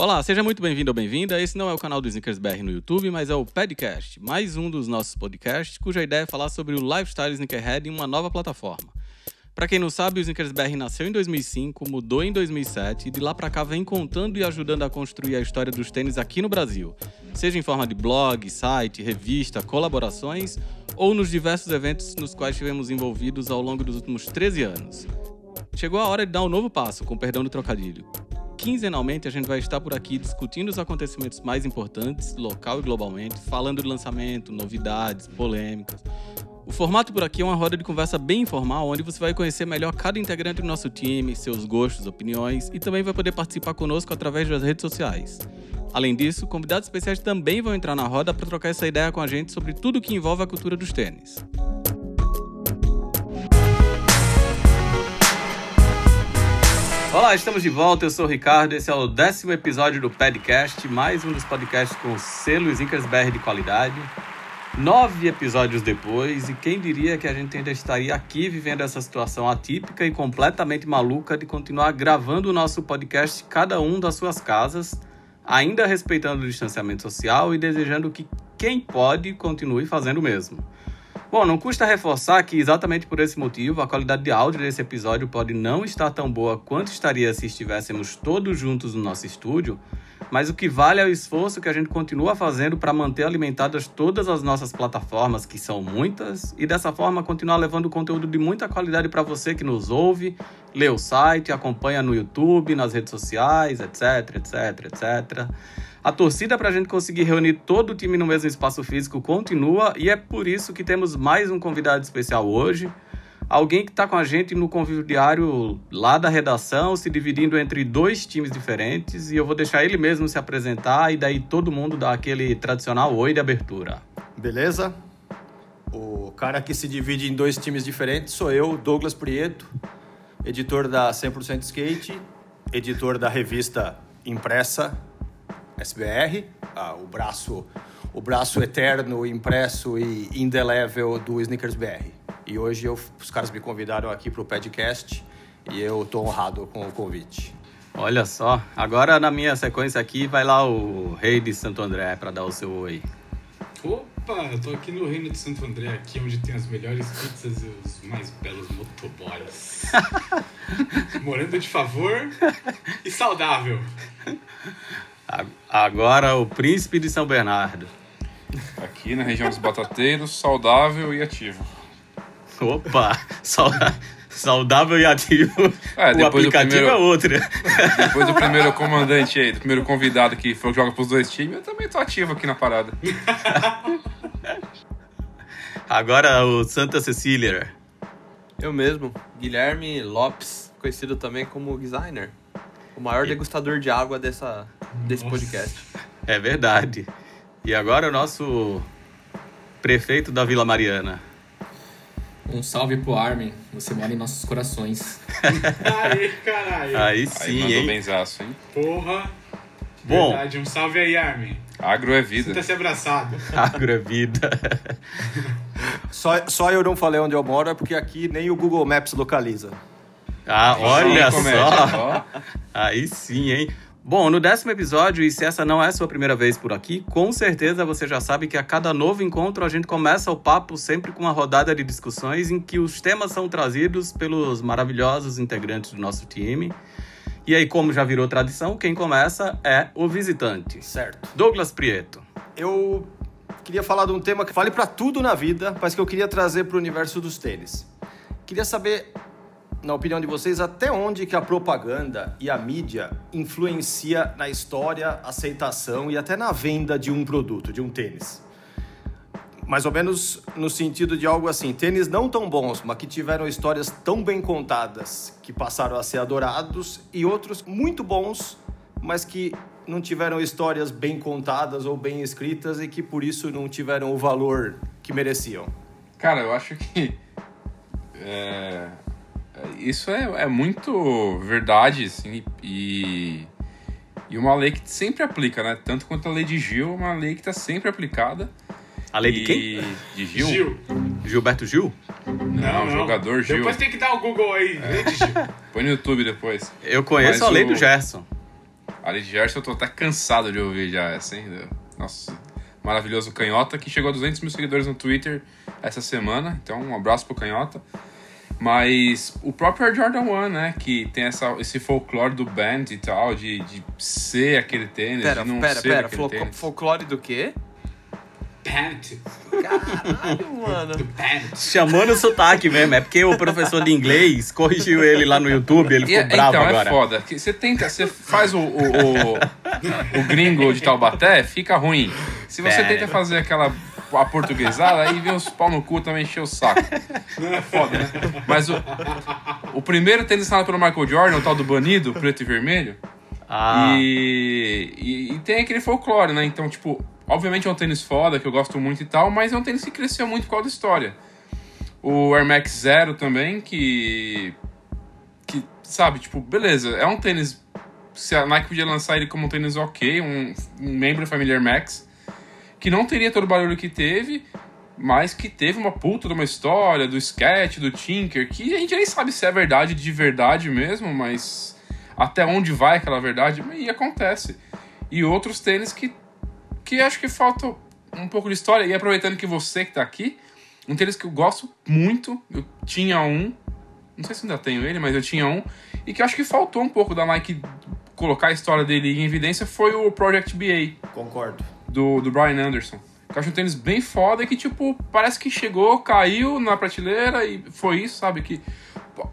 Olá, seja muito bem-vindo ou bem-vinda. Esse não é o canal do Snickers BR no YouTube, mas é o Podcast, mais um dos nossos podcasts, cuja ideia é falar sobre o lifestyle sneakerhead em uma nova plataforma. Para quem não sabe, o Snickers BR nasceu em 2005, mudou em 2007 e de lá para cá vem contando e ajudando a construir a história dos tênis aqui no Brasil, seja em forma de blog, site, revista, colaborações ou nos diversos eventos nos quais estivemos envolvidos ao longo dos últimos 13 anos. Chegou a hora de dar um novo passo, com perdão do trocadilho. Quinzenalmente a gente vai estar por aqui discutindo os acontecimentos mais importantes, local e globalmente, falando de lançamento, novidades, polêmicas. O formato por aqui é uma roda de conversa bem informal, onde você vai conhecer melhor cada integrante do nosso time, seus gostos, opiniões e também vai poder participar conosco através das redes sociais. Além disso, convidados especiais também vão entrar na roda para trocar essa ideia com a gente sobre tudo que envolve a cultura dos tênis. Olá, estamos de volta. Eu sou o Ricardo. Esse é o décimo episódio do Podcast, mais um dos podcasts com selo Snickers BR de qualidade. Nove episódios depois, e quem diria que a gente ainda estaria aqui vivendo essa situação atípica e completamente maluca de continuar gravando o nosso podcast cada um das suas casas, ainda respeitando o distanciamento social e desejando que quem pode continue fazendo o mesmo. Bom, não custa reforçar que exatamente por esse motivo a qualidade de áudio desse episódio pode não estar tão boa quanto estaria se estivéssemos todos juntos no nosso estúdio, mas o que vale é o esforço que a gente continua fazendo para manter alimentadas todas as nossas plataformas, que são muitas, e dessa forma continuar levando conteúdo de muita qualidade para você que nos ouve, lê o site, acompanha no YouTube, nas redes sociais, etc, etc, etc. A torcida para a gente conseguir reunir todo o time no mesmo espaço físico continua e é por isso que temos mais um convidado especial hoje. Alguém que está com a gente no convívio diário lá da redação, se dividindo entre dois times diferentes. E eu vou deixar ele mesmo se apresentar e daí todo mundo dá aquele tradicional oi de abertura. Beleza? O cara que se divide em dois times diferentes sou eu, Douglas Prieto, editor da 100% Skate, editor da revista impressa SBR, ah, o braço o braço eterno, impresso e indelével do Snickers BR. E hoje eu, os caras me convidaram aqui para o podcast e eu estou honrado com o convite. Olha só, agora na minha sequência aqui vai lá o rei de Santo André para dar o seu oi. Opa, eu tô aqui no Reino de Santo André, aqui onde tem as melhores pizzas e os mais belos motoboys. Morando de favor e saudável. Agora o príncipe de São Bernardo. Aqui na região dos batateiros, saudável e ativo. Opa, saudável e ativo. É, o aplicativo primeiro, é outro. Depois do primeiro comandante aí, do primeiro convidado que foi, joga pros dois times, eu também tô ativo aqui na parada. Agora o Santa Cecília. Eu mesmo, Guilherme Lopes, conhecido também como designer. O maior e... degustador de água dessa, desse Nossa. podcast. É verdade. E agora o nosso prefeito da Vila Mariana. Um salve pro Armin. Você mora em nossos corações. aí, caralho. Aí sim, aí hein? benzaço, hein? Porra. Bom. Verdade, um salve aí, Armin. Agro é vida. Sinta-se abraçado. Agro é vida. só, só eu não falei onde eu moro, é porque aqui nem o Google Maps localiza. Ah, olha só. Aí sim, hein? Bom, no décimo episódio, e se essa não é a sua primeira vez por aqui, com certeza você já sabe que a cada novo encontro a gente começa o papo sempre com uma rodada de discussões em que os temas são trazidos pelos maravilhosos integrantes do nosso time. E aí, como já virou tradição, quem começa é o visitante. Certo. Douglas Prieto. Eu queria falar de um tema que vale para tudo na vida, mas que eu queria trazer para o universo dos tênis. Queria saber na opinião de vocês, até onde que a propaganda e a mídia influencia na história, aceitação e até na venda de um produto, de um tênis? Mais ou menos no sentido de algo assim, tênis não tão bons, mas que tiveram histórias tão bem contadas que passaram a ser adorados, e outros muito bons, mas que não tiveram histórias bem contadas ou bem escritas e que por isso não tiveram o valor que mereciam. Cara, eu acho que é, isso é, é muito verdade, assim, e, e uma lei que sempre aplica, né? Tanto quanto a lei de Gil, é uma lei que está sempre aplicada. A lei de quem? De Gil. Gil. Gilberto Gil? Não, não, jogador Gil. Depois tem que dar o Google aí, é. lei de Gil. Põe no YouTube depois. Eu conheço Mas a lei o... do Gerson. A Ali de Gerson eu tô até cansado de ouvir já essa, hein? Nossa, maravilhoso Canhota, que chegou a 200 mil seguidores no Twitter essa semana. Então, um abraço pro Canhota. Mas o próprio Air Jordan 1, né? Que tem essa, esse folclore do band e tal, de, de ser aquele tênis, Pera, de não pera, ser pera. aquele Fol- tênis. folclore do quê? Pant. Caralho, mano. Pant. Chamando o sotaque mesmo, é porque o professor de inglês corrigiu ele lá no YouTube, ele E ficou é- bravo então, agora. é foda. que Você tenta, você faz o, o, o, o gringo de Taubaté, fica ruim. Se você Pera. tenta fazer aquela a portuguesada, aí vem os pau no cu também encher o saco. É foda, né? Mas o, o primeiro tênis assinado pelo Michael Jordan, o tal do banido, preto e vermelho, Ah, e, e, e tem aquele folclore, né? Então, tipo, obviamente é um tênis foda, que eu gosto muito e tal, mas é um tênis que cresceu muito por causa da história. O Air Max Zero também, que. que, sabe, tipo, beleza, é um tênis. Se a Nike podia lançar ele como um tênis ok, um, um membro da família Air Max, que não teria todo o barulho que teve, mas que teve uma puta de uma história, do sketch, do Tinker, que a gente nem sabe se é verdade de verdade mesmo, mas até onde vai aquela verdade, e acontece. E outros tênis que, que acho que falta um pouco de história, e aproveitando que você que tá aqui, um tênis que eu gosto muito, eu tinha um, não sei se ainda tenho ele, mas eu tinha um, e que acho que faltou um pouco da Nike colocar a história dele em evidência foi o Project BA, Concordo. Do, do Brian Anderson. Que eu acho um tênis bem foda e que, tipo, parece que chegou, caiu na prateleira e foi isso, sabe? Que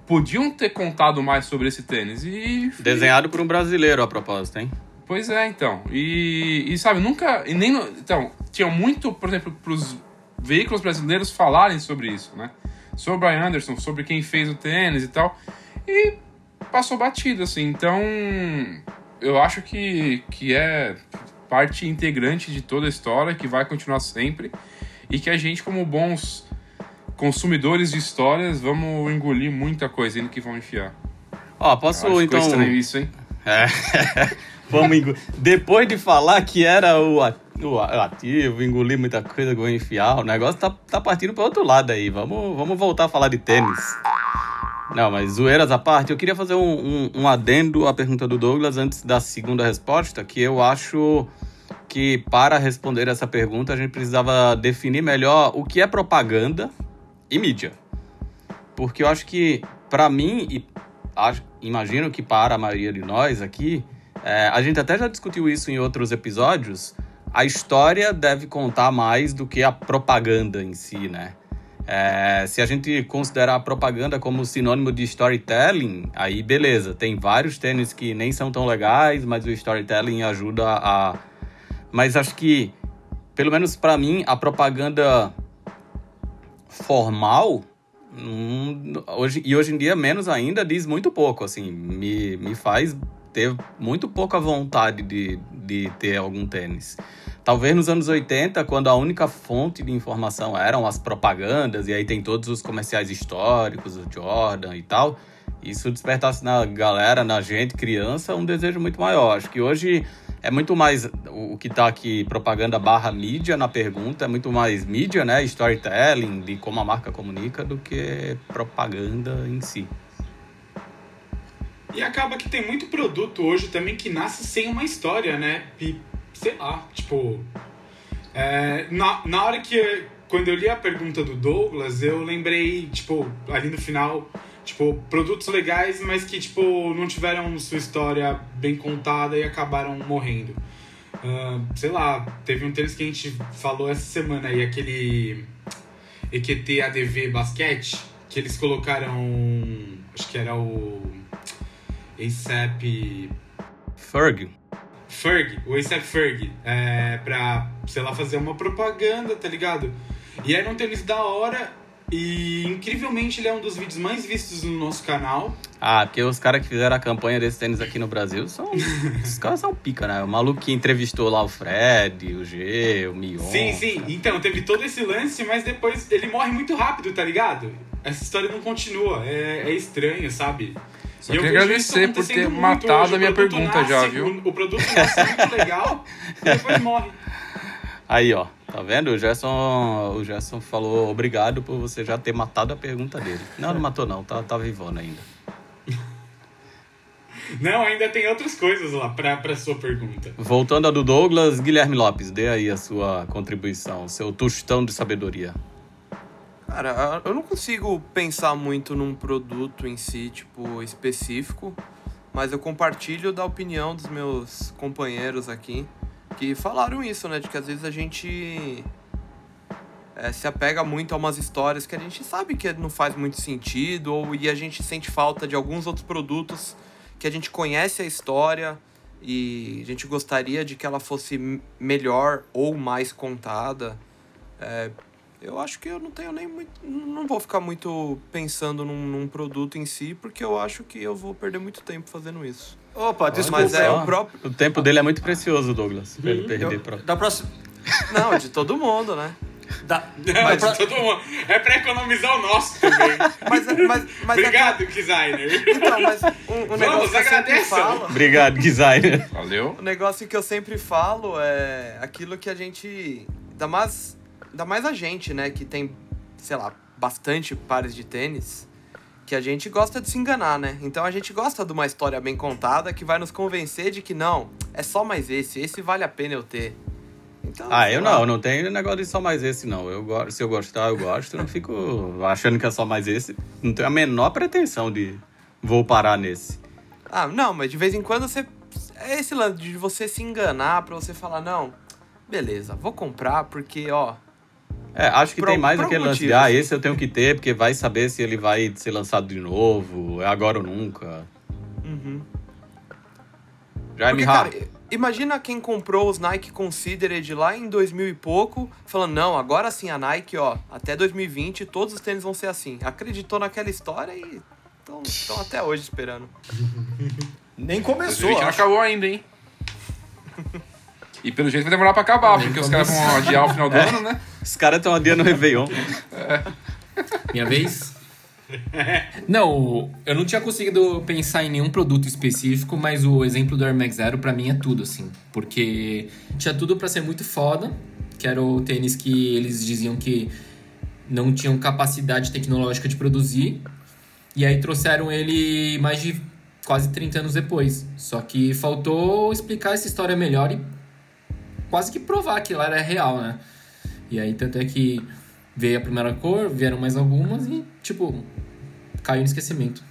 podiam ter contado mais sobre esse tênis. E. desenhado por um brasileiro a propósito, hein? Pois é, então. E, e sabe, nunca. E nem então, tinha muito, por exemplo, pros veículos brasileiros falarem sobre isso, né? Sobre o Brian Anderson, sobre quem fez o tênis e tal. E passou batido, assim. Então, eu acho que, que é parte integrante de toda a história, que vai continuar sempre. E que a gente, como bons consumidores de histórias, vamos engolir muita coisa no que vão enfiar. Ó, posso acho então. ficou estranho isso, hein? É. Vamos engo- Depois de falar que era o a- o a- ativo, engolir muita coisa, vou enfiar, o negócio tá, tá partindo para outro lado aí. Vamos, vamos voltar a falar de tênis. Não, mas zoeiras à parte, eu queria fazer um, um, um adendo à pergunta do Douglas antes da segunda resposta, que eu acho que para responder essa pergunta a gente precisava definir melhor o que é propaganda e mídia. Porque eu acho que, para mim, e acho- imagino que para a maioria de nós aqui, é, a gente até já discutiu isso em outros episódios, a história deve contar mais do que a propaganda em si, né? É, se a gente considerar a propaganda como sinônimo de storytelling, aí beleza, tem vários tênis que nem são tão legais, mas o storytelling ajuda a. Mas acho que, pelo menos para mim, a propaganda formal hum, hoje, e hoje em dia menos ainda diz muito pouco assim me, me faz ter muito pouca vontade de, de ter algum tênis. Talvez nos anos 80 quando a única fonte de informação eram as propagandas e aí tem todos os comerciais históricos o Jordan e tal isso despertasse na galera na gente criança um desejo muito maior. Acho que hoje é muito mais o que tá aqui propaganda barra mídia na pergunta é muito mais mídia né storytelling de como a marca comunica do que propaganda em si E acaba que tem muito produto hoje também que nasce sem uma história, né? E, sei lá, tipo. é, na, na hora que. Quando eu li a pergunta do Douglas, eu lembrei, tipo, ali no final, tipo, produtos legais, mas que, tipo, não tiveram sua história bem contada e acabaram morrendo. Ah, sei lá, teve um tênis que a gente falou essa semana aí, aquele EQT ADV Basquete, que eles colocaram. Acho que era o. ASAP Ferg Ferg, o ASAP Ferg, é, pra, sei lá, fazer uma propaganda, tá ligado? E era um tênis da hora e incrivelmente ele é um dos vídeos mais vistos no nosso canal. ah porque os caras que fizeram a campanha desse tênis aqui no Brasil são os caras são pica né o maluco que entrevistou lá o Fred o G o Mion Sim, sim, então teve todo esse lance, mas depois ele morre muito rápido, tá ligado? Essa história não continua, é, é estranho, sabe? Só eu queria agradecer por ter muito matado hoje. a minha pergunta já, nasce- viu? O, o produto nasce muito legal e depois morre. aí ó tá vendo o Gerson o Gerson falou obrigado por você já ter matado a pergunta dele não não matou não tá tá vivona ainda Não, ainda tem outras coisas lá pra, pra sua pergunta. Voltando a do Douglas, Guilherme Lopes, dê aí a sua contribuição, seu tostão de sabedoria. Cara, eu não consigo pensar muito num produto em si, tipo, específico, mas eu compartilho da opinião dos meus companheiros aqui, que falaram isso, né? De que às vezes a gente é, se apega muito a umas histórias que a gente sabe que não faz muito sentido, ou e a gente sente falta de alguns outros produtos que a gente conhece a história e a gente gostaria de que ela fosse melhor ou mais contada. É, eu acho que eu não tenho nem muito. Não vou ficar muito pensando num, num, produto em si, porque eu acho que eu vou perder muito tempo fazendo isso. Opa, desculpa. Mas é o próprio. O tempo dele é muito precioso, Douglas, pra ele Uhum. perder Eu, pra... da próxima. Não, de todo mundo, né? Da, Não, mas pra- de todo mundo. É pra economizar o nosso também. Mas, mas, mas Obrigado, designer. Então, mas um, um negócio que eu sempre falo. Obrigado, designer. Valeu. O negócio que eu sempre falo é aquilo que a gente. Ainda mais, ainda mais a gente, né? Que tem, sei lá, bastante pares de tênis. Que a gente gosta de se enganar, né? Então a gente gosta de uma história bem contada que vai nos convencer de que não, é só mais esse, esse vale a pena eu ter. Então, Ah, eu não, não tenho negócio de só mais esse, não. Eu gosto, se eu gostar, eu gosto. Eu não fico achando que é só mais esse. Não tenho a menor pretensão de vou parar nesse. Ah, não, mas de vez em quando você. É esse lance de você se enganar pra você falar, não, beleza, vou comprar porque, ó. É, acho que Por tem mais aquele lance de, ah, assim. esse eu tenho que ter, porque vai saber se ele vai ser lançado de novo, é agora ou nunca. Uhum. Jaime Porque, cara, imagina quem comprou os Nike Considered lá em 2000 e pouco, falando, não, agora sim a Nike, ó, até 2020 todos os tênis vão ser assim. Acreditou naquela história e estão até hoje esperando. nem começou. não acabou ainda, hein? E pelo jeito vai demorar pra acabar, porque os caras vão adiar o final do ano, né? os caras estão adiando o Réveillon. Minha vez? Não, eu não tinha conseguido pensar em nenhum produto específico, mas o exemplo do Air Max Zero pra mim é tudo, assim. Porque tinha tudo pra ser muito foda, que era o tênis que eles diziam que não tinham capacidade tecnológica de produzir. E aí trouxeram ele mais de quase 30 anos depois. Só que faltou explicar essa história melhor e quase que provar que ela era real, né? E aí, tanto é que veio a primeira cor, vieram mais algumas e, tipo, caiu no esquecimento.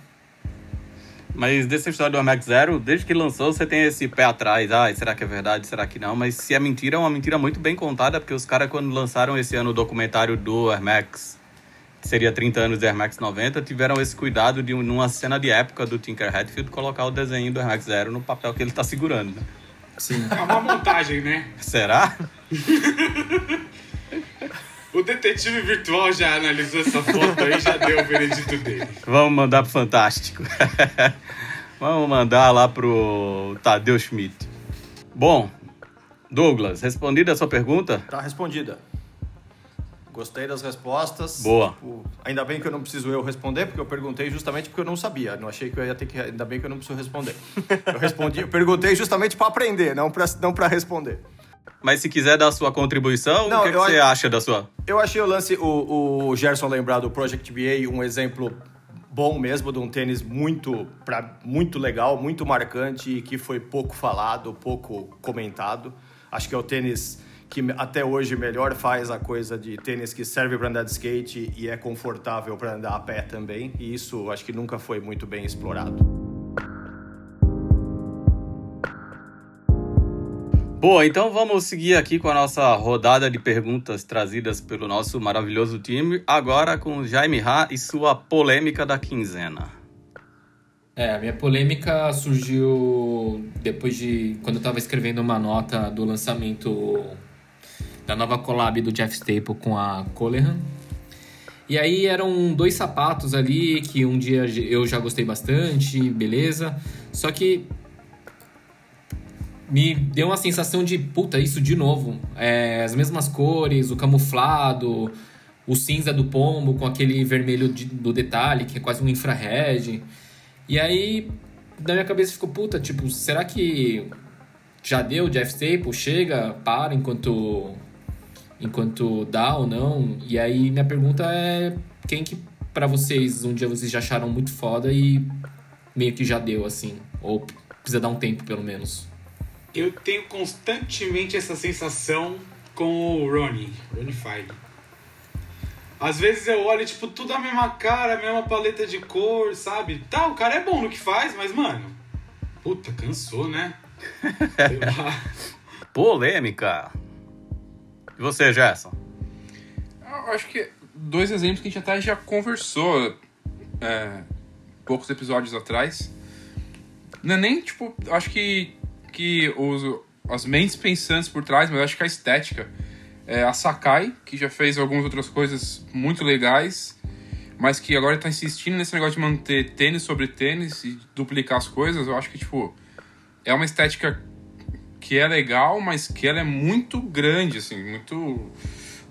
Mas dessa história do Max Zero, desde que lançou, você tem esse pé atrás. Ah, será que é verdade? Será que não? Mas se é mentira, é uma mentira muito bem contada, porque os caras, quando lançaram esse ano o documentário do Air Max, que seria 30 anos do Air Max 90, tiveram esse cuidado de, numa cena de época do Tinker Hatfield, colocar o desenho do Air Max Zero no papel que ele tá segurando. né? Sim. É uma montagem, né? Será? O detetive virtual já analisou essa foto aí já deu o veredito dele. Vamos mandar pro Fantástico. Vamos mandar lá pro Tadeu Schmidt. Bom, Douglas, respondida a sua pergunta? Tá respondida. Gostei das respostas. Boa. Tipo, ainda bem que eu não preciso eu responder, porque eu perguntei justamente porque eu não sabia. Não achei que eu ia ter que. Ainda bem que eu não preciso responder. Eu respondi, eu perguntei justamente para aprender, não para não responder. Mas se quiser dar a sua contribuição, Não, o que, que eu você acha da sua? Eu achei o lance, o, o Gerson lembrar do Project BA, um exemplo bom mesmo de um tênis muito, pra, muito legal, muito marcante e que foi pouco falado, pouco comentado. Acho que é o tênis que até hoje melhor faz a coisa de tênis que serve para andar de skate e é confortável para andar a pé também. E isso acho que nunca foi muito bem explorado. Bom, então vamos seguir aqui com a nossa rodada de perguntas trazidas pelo nosso maravilhoso time, agora com Jaime Ha e sua polêmica da quinzena. É, a minha polêmica surgiu depois de. quando eu tava escrevendo uma nota do lançamento da nova collab do Jeff Staple com a Colehan. E aí eram dois sapatos ali que um dia eu já gostei bastante, beleza. Só que me deu uma sensação de, puta, isso de novo. É, as mesmas cores, o camuflado, o cinza do pombo com aquele vermelho de- do detalhe, que é quase um infrared. E aí, na minha cabeça ficou, puta, tipo, será que já deu Jeff Staple? Chega, para enquanto, enquanto dá ou não? E aí, minha pergunta é, quem que pra vocês, um dia vocês já acharam muito foda e meio que já deu, assim? Ou precisa dar um tempo, pelo menos? Eu tenho constantemente essa sensação com o Ronnie, Ronnie Feig. Às vezes eu olho, tipo, tudo a mesma cara, a mesma paleta de cor, sabe? Tá, o cara é bom no que faz, mas, mano, puta, cansou, né? Sei lá. Polêmica. E você, Gerson? Eu acho que dois exemplos que a gente até já conversou é, poucos episódios atrás. Não é nem, tipo, acho que, que os, as mentes pensantes por trás, mas acho que a estética. É a Sakai, que já fez algumas outras coisas muito legais, mas que agora está insistindo nesse negócio de manter tênis sobre tênis e duplicar as coisas. Eu acho que, tipo, é uma estética que é legal, mas que ela é muito grande, assim, muito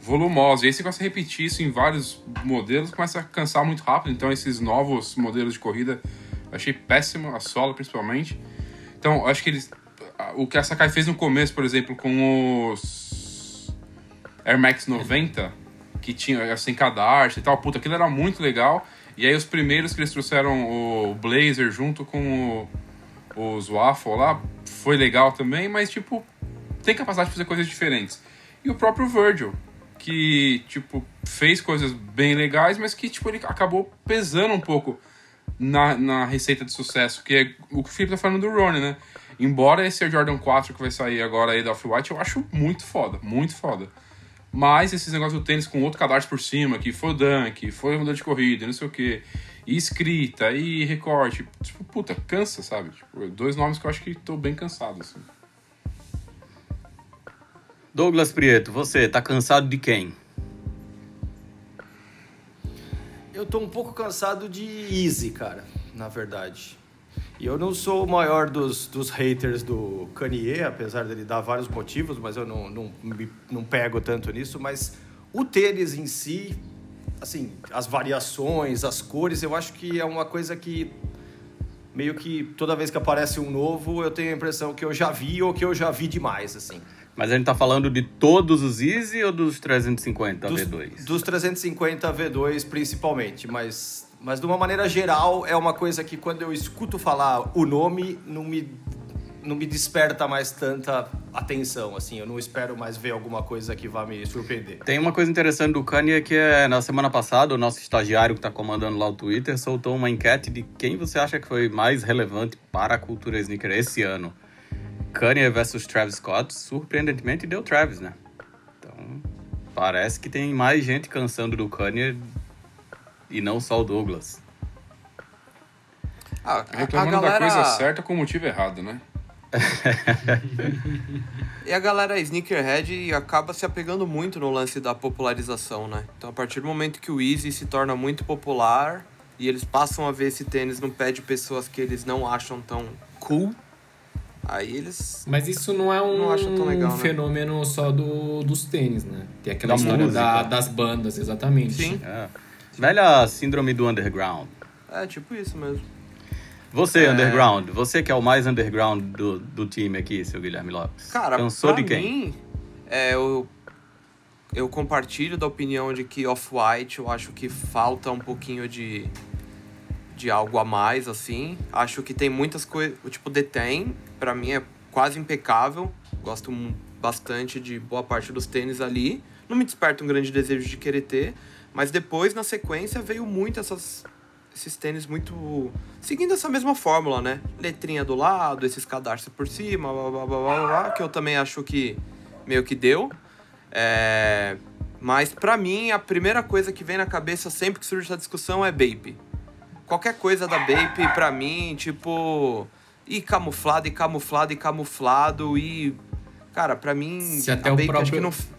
volumosa. E aí você começa a repetir isso em vários modelos, começa a cansar muito rápido. Então, esses novos modelos de corrida, achei péssimo, a sola principalmente. Então, acho que eles. O que a Sakai fez no começo, por exemplo, com os Air Max 90, que tinha sem cadarço e tal, puta, aquilo era muito legal. E aí, os primeiros que eles trouxeram o Blazer junto com o, os Waffle lá, foi legal também, mas, tipo, tem capacidade de fazer coisas diferentes. E o próprio Virgil, que, tipo, fez coisas bem legais, mas que, tipo, ele acabou pesando um pouco na, na receita de sucesso, que é o que o Felipe tá falando do Ronnie, né? Embora esse Jordan 4 que vai sair agora aí da Off-White, eu acho muito foda, muito foda. Mas esses negócios do tênis com outro cadarço por cima, que foi o dunk, foi o modelo de corrida, não sei o que, e escrita, e recorte, tipo, puta, cansa, sabe? Tipo, dois nomes que eu acho que tô bem cansado, assim. Douglas Prieto, você tá cansado de quem? Eu tô um pouco cansado de Easy, cara, na verdade. E eu não sou o maior dos, dos haters do Kanye, apesar dele dar vários motivos, mas eu não, não, me, não pego tanto nisso. Mas o tênis em si, assim, as variações, as cores, eu acho que é uma coisa que meio que toda vez que aparece um novo, eu tenho a impressão que eu já vi ou que eu já vi demais, assim. Mas a gente tá falando de todos os Easy ou dos 350 Dos, V2? dos 350 V2 principalmente, mas, mas de uma maneira geral é uma coisa que quando eu escuto falar o nome não me, não me desperta mais tanta atenção, assim, eu não espero mais ver alguma coisa que vá me surpreender. Tem uma coisa interessante do Kanye que é na semana passada o nosso estagiário que tá comandando lá o Twitter soltou uma enquete de quem você acha que foi mais relevante para a cultura sneaker esse ano. Kanye versus Travis Scott, surpreendentemente deu Travis, né? Então, parece que tem mais gente cansando do Kanye e não só o Douglas. Ah, a, a Reclamando galera... da coisa certa com o motivo errado, né? E a galera sneakerhead acaba se apegando muito no lance da popularização, né? Então, a partir do momento que o Easy se torna muito popular e eles passam a ver esse tênis no pé de pessoas que eles não acham tão cool, aí eles. Mas isso não é um Não legal, né? fenômeno só do, dos tênis, né? Tem aquela Da história da- das bandas, exatamente. Sim. É. Velha síndrome do underground. É tipo isso mesmo. Você, É. underground, você que é o mais underground do, do time aqui, seu Guilherme Lopes. Cara, Cansou pra de quem? mim, é, eu, eu compartilho da opinião de que Off-White eu acho que falta um pouquinho de, de algo a mais, assim. Acho que tem muitas coisas. Tipo, detém, pra mim é quase impecável. Gosto bastante de boa parte dos tênis ali. Não me desperta um grande desejo de querer ter. Mas depois, na sequência, veio muito essas, esses tênis muito. seguindo essa mesma fórmula, né? Letrinha do lado, esses cadarços por cima, blá, blá, blá, blá, blá, que eu também acho que meio que deu. É, Mas pra mim, a primeira coisa que vem na cabeça sempre que surge essa discussão é Bape. Qualquer coisa da Bape, pra mim, tipo. E camuflado, e camuflado, e camuflado, e. Cara, pra mim. Se até a o Bape acho próprio- que não.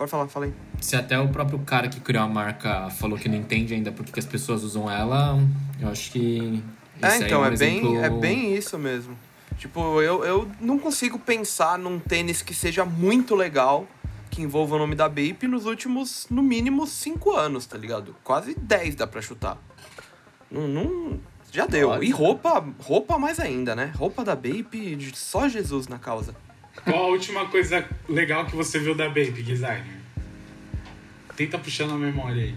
Pode falar, fala aí. Se até o próprio cara que criou a marca falou que não entende ainda porque que as pessoas usam ela, eu acho que. É, aí então, um é, bem, exemplo- é bem isso mesmo. Tipo, eu, eu não consigo pensar num tênis que seja muito legal, que envolva o nome da Bape nos últimos, no mínimo, 5 anos, tá ligado? Quase 10 dá pra chutar. Não, não- já deu. E roupa, roupa mais ainda, né? Roupa da Bape, só Jesus na causa. Qual a última coisa legal que você viu da Bape, designer? Tenta puxar na memória aí.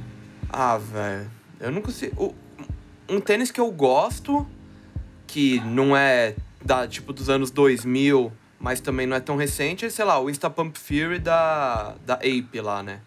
Ah, velho. Eu não consigo. Um tênis que eu gosto que não é da tipo dos anos 2000, mas também não é tão recente, é, sei lá, o Insta Pump Fury da, da Ape lá, né?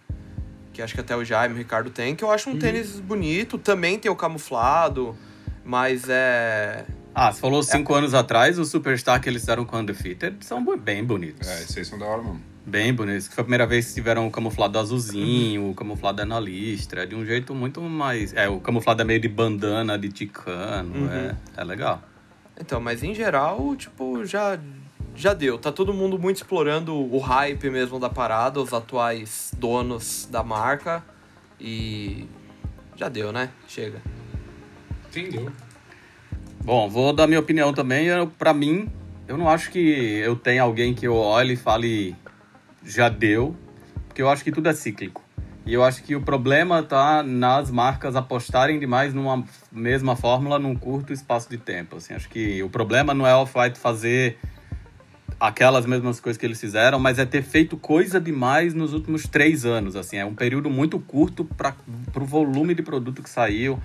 Que acho que até o Jaime o Ricardo tem, que eu acho um Uhum. tênis bonito, também tem o camuflado, mas é. Ah, você falou cinco anos atrás, o Superstar que eles fizeram com o Undefeated são bem bonitos. É, esses aí são da hora mesmo. Bem bonitos. Foi a primeira vez que tiveram o camuflado azulzinho, o camuflado analistra, de um jeito muito mais. É, o camuflado é meio de bandana, de ticano. É, é legal. Então, mas em geral, tipo, já, já deu. Tá todo mundo muito explorando o hype mesmo da parada, os atuais donos da marca. E. Já deu, né? Chega. Entendeu? Bom, vou dar minha opinião também. Pra mim, eu não acho que eu tenha alguém que eu olhe e fale já deu, porque eu acho que tudo é cíclico. E eu acho que o problema tá nas marcas apostarem demais numa mesma fórmula num curto espaço de tempo. Assim, acho que o problema não é o Off-White fazer aquelas mesmas coisas que eles fizeram, mas é ter feito coisa demais nos últimos três anos. Assim, é um período muito curto para o volume de produto que saiu.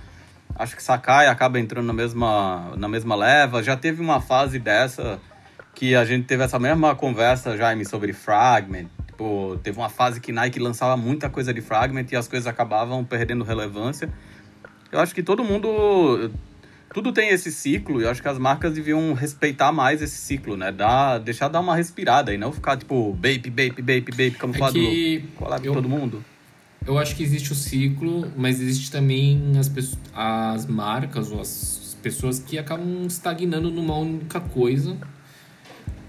Acho que Sakai acaba entrando na mesma, na mesma leva. Já teve uma fase dessa que a gente teve essa mesma conversa, Jaime, sobre Fragment. Tipo, teve uma fase que Nike lançava muita coisa de Fragment e as coisas acabavam perdendo relevância. Eu acho que todo mundo. Tudo tem esse ciclo e eu acho que as marcas deviam respeitar mais esse ciclo, né? Dar, deixar dar uma respirada e não ficar tipo, bape, bape, bape, bape, como É que é eu- todo mundo. Eu acho que existe o ciclo, mas existe também as, as marcas ou as pessoas que acabam estagnando numa única coisa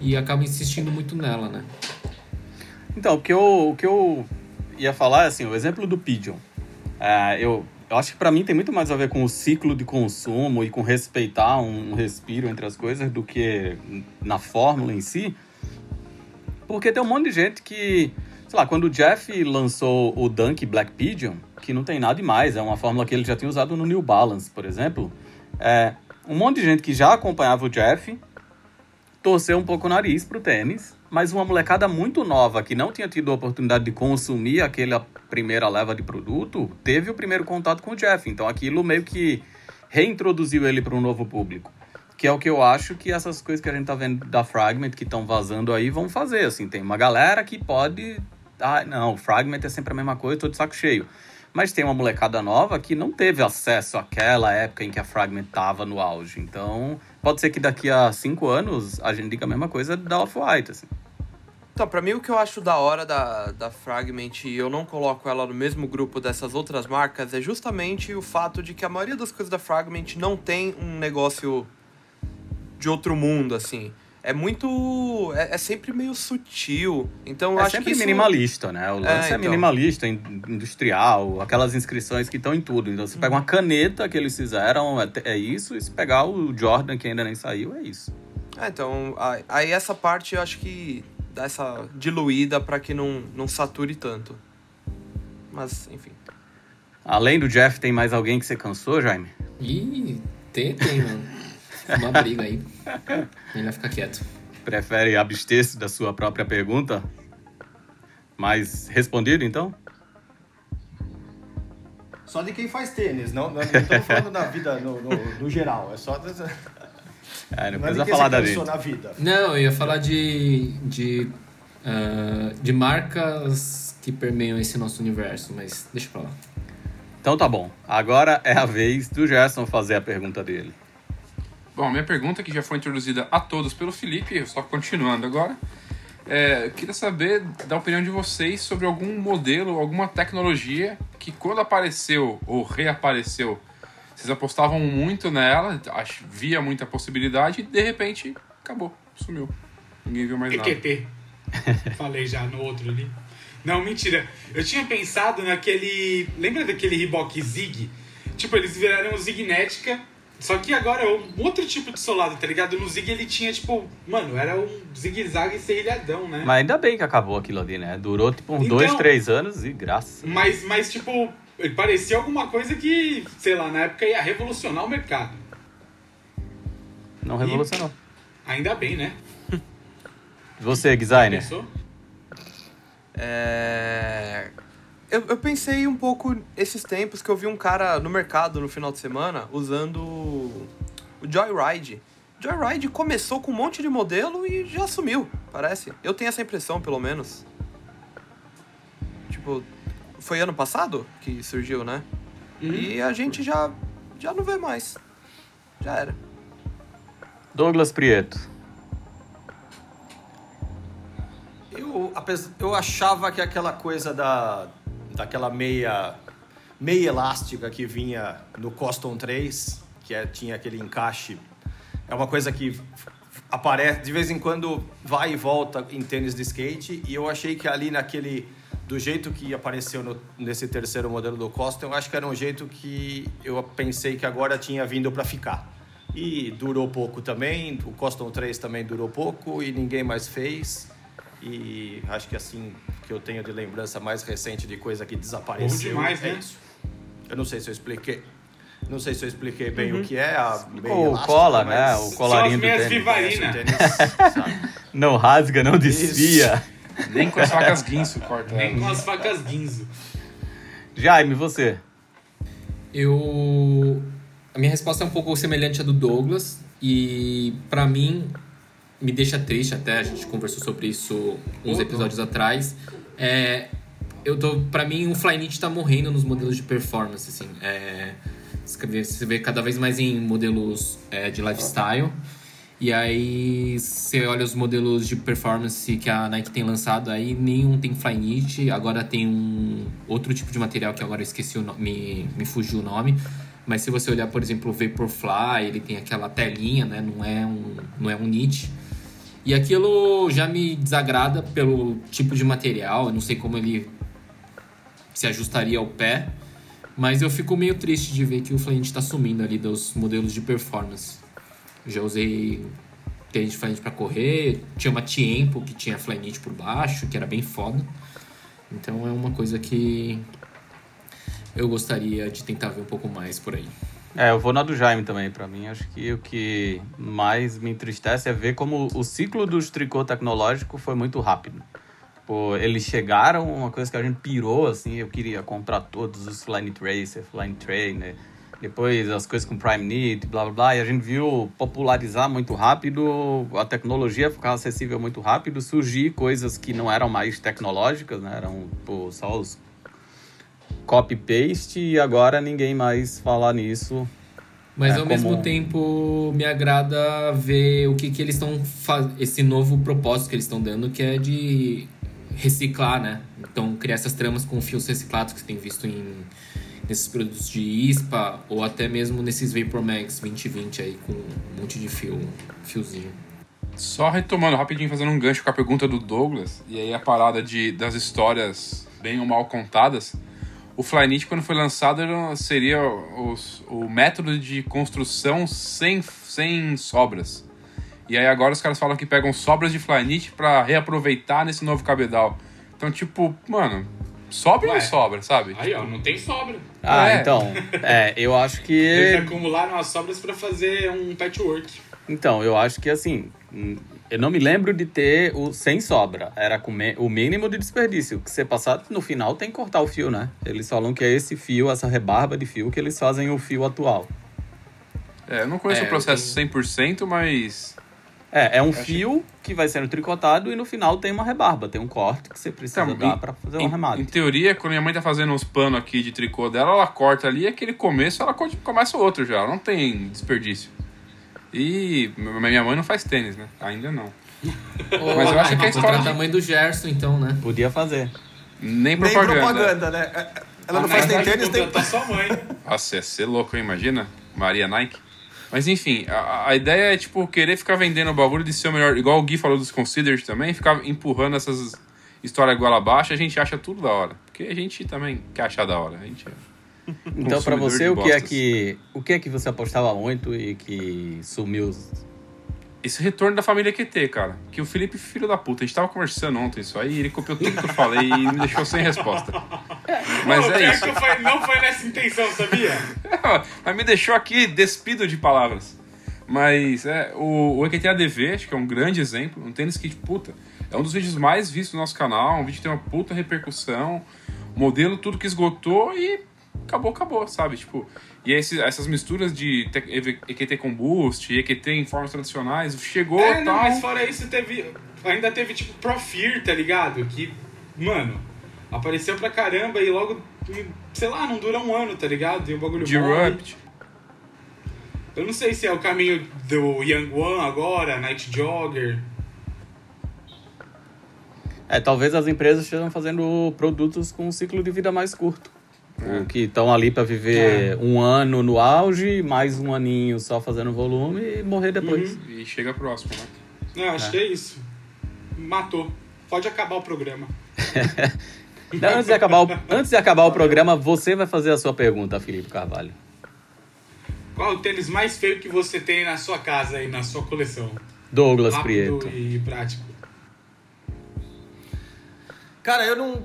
e acabam insistindo muito nela, né? Então, o que eu, o que eu ia falar é assim, o exemplo do Pigeon. É, eu, eu acho que para mim tem muito mais a ver com o ciclo de consumo e com respeitar um, um respiro entre as coisas do que na fórmula em si. Porque tem um monte de gente que, sei lá, quando o Jeff lançou o Dunk Black Pigeon, que não tem nada demais, é uma fórmula que ele já tinha usado no New Balance, por exemplo, é, um monte de gente que já acompanhava o Jeff torceu um pouco o nariz pro tênis, mas uma molecada muito nova que não tinha tido a oportunidade de consumir aquela primeira leva de produto, teve o primeiro contato com o Jeff. Então aquilo meio que reintroduziu ele para um novo público. Que é o que eu acho que essas coisas que a gente tá vendo da Fragment que estão vazando aí vão fazer. Assim, tem uma galera que pode. Ah, não, Fragment é sempre a mesma coisa, tô de saco cheio. Mas tem uma molecada nova que não teve acesso àquela época em que a Fragment tava no auge. Então, pode ser que daqui a cinco anos a gente diga a mesma coisa da Off-White, assim. Então, pra mim o que eu acho da hora da, da Fragment e eu não coloco ela no mesmo grupo dessas outras marcas é justamente o fato de que a maioria das coisas da Fragment não tem um negócio de outro mundo, assim. É muito. É, é sempre meio sutil. Então eu É acho sempre que. Isso... minimalista, né? O lance é, então. minimalista, in- industrial, aquelas inscrições que estão em tudo. Então, você pega uma caneta que eles fizeram, é, é isso, e se pegar o Jordan, que ainda nem saiu, é isso. É, então, aí- essa parte eu acho que dá essa diluída pra que não, não sature tanto. Mas, enfim. Além do Jeff, tem mais alguém que você cansou, Jaime? E tem, tem, mano. Uma briga aí. Melhor ficar quieto. Prefere abster-se da sua própria pergunta? Mas respondido, então? Só de quem faz tênis, não, não estamos falando da vida no, no, no geral. É só É, não não é de precisa quem falar da gente. na vida. Não, eu ia falar de. de. ah, de marcas que permeiam esse nosso universo, mas deixa pra lá. Então tá bom. Agora é a vez do Gerson fazer a pergunta dele. Bom, minha pergunta, que já foi introduzida a todos pelo Felipe, eu só continuando agora. É, queria saber da opinião de vocês sobre algum modelo, alguma tecnologia que quando apareceu ou reapareceu, vocês apostavam muito nela, via muita possibilidade e de repente acabou, sumiu. Ninguém viu mais nada. EQT. Falei já no outro ali. Não, mentira. Eu tinha pensado naquele. Lembra daquele Reebok Zig? Tipo, eles viraram o Zignética. Só que agora é um outro tipo de solado, tá ligado? No Zig ele tinha, tipo, mano, era um zigue-zague serrilhadão, né? Mas ainda bem que acabou aquilo ali, né? Durou tipo uns Então- dois, três anos e graça. Mas, mas, tipo, ele parecia alguma coisa que, sei lá, na época ia revolucionar o mercado. Não revolucionou. Ainda bem, né? Você, designer? Pensou? É... Eu, eu pensei um pouco esses tempos que eu vi um cara no mercado no final de semana usando o Joyride. Joyride começou com um monte de modelo e já sumiu, parece. Eu tenho essa impressão, pelo menos. Tipo, foi ano passado que surgiu, né? E a gente já, já não vê mais. Já era. Douglas Prieto. Eu, eu achava que aquela coisa da, daquela meia, meia elástica que vinha no Coston 3, que é- tinha aquele encaixe, é uma coisa que aparece de vez em quando vai e volta em tênis de skate e eu achei que ali naquele do jeito que apareceu no- nesse terceiro modelo do Coston, eu acho que era um jeito que eu pensei que agora tinha vindo para ficar. E durou pouco também, o Coston 3 também durou pouco e ninguém mais fez. E acho que assim que eu tenho de lembrança mais recente de coisa que desapareceu Bom demais, é né? isso. Eu não sei se eu expliquei. Não sei se eu expliquei bem o que é a meia O elástica, cola, né? O colarinho do tênis. Vivarina. tênis? Não rasga, não desfia. Nem com as facas guinso corta Nem com ela. as facas guinzo. Jaime, você? Eu. A minha resposta é um pouco semelhante à do Douglas. E pra mim, me deixa triste até, a gente conversou sobre isso uns episódios atrás. É, eu tô, pra mim, o Flyknit tá morrendo nos modelos de performance, assim. É, você vê- você vê cada vez mais em modelos é, de lifestyle. E aí você olha os modelos de performance que a Nike tem lançado aí, nenhum tem Flyknit, agora tem um outro tipo de material que agora eu esqueci o nome, me, me fugiu o nome. Mas se você olhar, por exemplo, o Vaporfly, ele tem aquela telinha, né? Não é um, não é um knit. E aquilo já me desagrada pelo tipo de material, eu não sei como ele se ajustaria ao pé. Mas eu fico meio triste de ver que o Flyknit está sumindo ali dos modelos de performance. Já usei tênis Flyknit para correr, tinha uma Tiempo que tinha Flyknit por baixo, que era bem foda. Então é uma coisa que eu gostaria de tentar ver um pouco mais por aí. É, eu vou na do Jaime também. Pra mim, acho que o que mais me entristece é ver como o ciclo dos tricô tecnológico foi muito rápido. Tipo, eles chegaram, uma coisa que a gente pirou, assim, eu queria comprar todos os Flyknit Racer, Flyknit Trainer, depois as coisas com Prime Knit, blá blá blá, e a gente viu popularizar muito rápido, a tecnologia ficar acessível muito rápido, surgir coisas que não eram mais tecnológicas, né, eram pô, só os copy-paste, e agora ninguém mais fala nisso. Mas É, ao mesmo tempo me agrada ver o que, que eles estão fazendo, esse novo propósito que eles estão dando, que é de reciclar, né? Então criar essas tramas com fios reciclados que você tem visto em nesses produtos de ISPA ou até mesmo nesses Vapor Max 2020 aí com um monte de fio, fiozinho. Só retomando rapidinho, fazendo um gancho com a pergunta do Douglas, e aí a parada de, das histórias bem ou mal contadas. O Flyknit, quando foi lançado, seria os- o método de construção sem, sem sobras. E aí agora os caras falam que pegam sobras de Flyknit pra reaproveitar nesse novo cabedal. Então, tipo, mano, sobra ou Ué. não sobra, sabe? Aí, ó, não tem sobra. Ah, É. então, é, eu acho que... Eles acumularam as sobras pra fazer um patchwork. Então, eu acho que assim, eu não me lembro de ter o sem sobra. Era com o mínimo de desperdício. Que você passar no final tem que cortar o fio, né? Eles falam que é esse fio, essa rebarba de fio, que eles fazem o fio atual. É, eu não conheço É, o processo 100%, mas É, é um fio que vai sendo tricotado e no final tem uma rebarba, tem um corte que você precisa Então, dar pra fazer um Em, remate. em teoria, quando minha mãe tá fazendo uns panos aqui de tricô dela, ela corta ali, aquele começo, ela co- começa o outro já, não tem desperdício. E minha mãe não faz tênis, né? Ainda não. Mas eu acho que é a história de- tamanho do Gerson, então, né? Podia fazer. Nem Nem propaganda. propaganda, né? É, Ela não A faz nem tênis, nem... contratar sua mãe. Nossa, ia ser louco, hein? imagina? Maria Nike. Mas enfim, a, a ideia é, tipo, querer ficar vendendo o bagulho de ser o melhor. Igual o Gui falou dos Considered também, ficar empurrando essas histórias goela abaixo, a gente acha tudo da hora. Porque a gente também quer achar da hora. A gente é Então, pra consumidor você, o que é que o que é que você apostava muito e que sumiu? Esse retorno da família QT, cara. Que o Felipe, filho da puta, a gente tava conversando ontem isso aí, ele copiou tudo que eu falei e me deixou sem resposta. Mas Pô, é isso. que foi- não foi nessa intenção, sabia? Mas me deixou aqui despido de palavras. Mas é, o, o EQT-ADV, acho que é um grande exemplo. Um tênis que, puta, é um dos vídeos mais vistos do nosso canal. Um vídeo que tem uma puta repercussão. Modelo, tudo que esgotou e acabou, acabou, sabe? Tipo, e esse, essas misturas de EQT com boost, EQT em formas tradicionais, chegou É, tal. não, mas fora isso, teve. Ainda teve tipo Profir, tá ligado? Que, mano, apareceu pra caramba e logo, sei lá, não dura um ano, tá ligado? E o bagulho. Disrupt. Eu não sei se é o caminho do Young One agora, Night Jogger. É, talvez as empresas estejam fazendo produtos com um ciclo de vida mais curto. O que estão ali para viver um ano no auge, mais um aninho só fazendo volume e morrer depois. E chega próximo, né? Não, acho que é isso. Matou. Pode acabar o programa. Então, antes, de acabar o, antes de acabar o programa, você vai fazer a sua pergunta, Felipe Carvalho. Qual é o tênis mais feio que você tem na sua casa aí, na sua coleção? Douglas Rápido Prieto. e prático. Cara, eu não.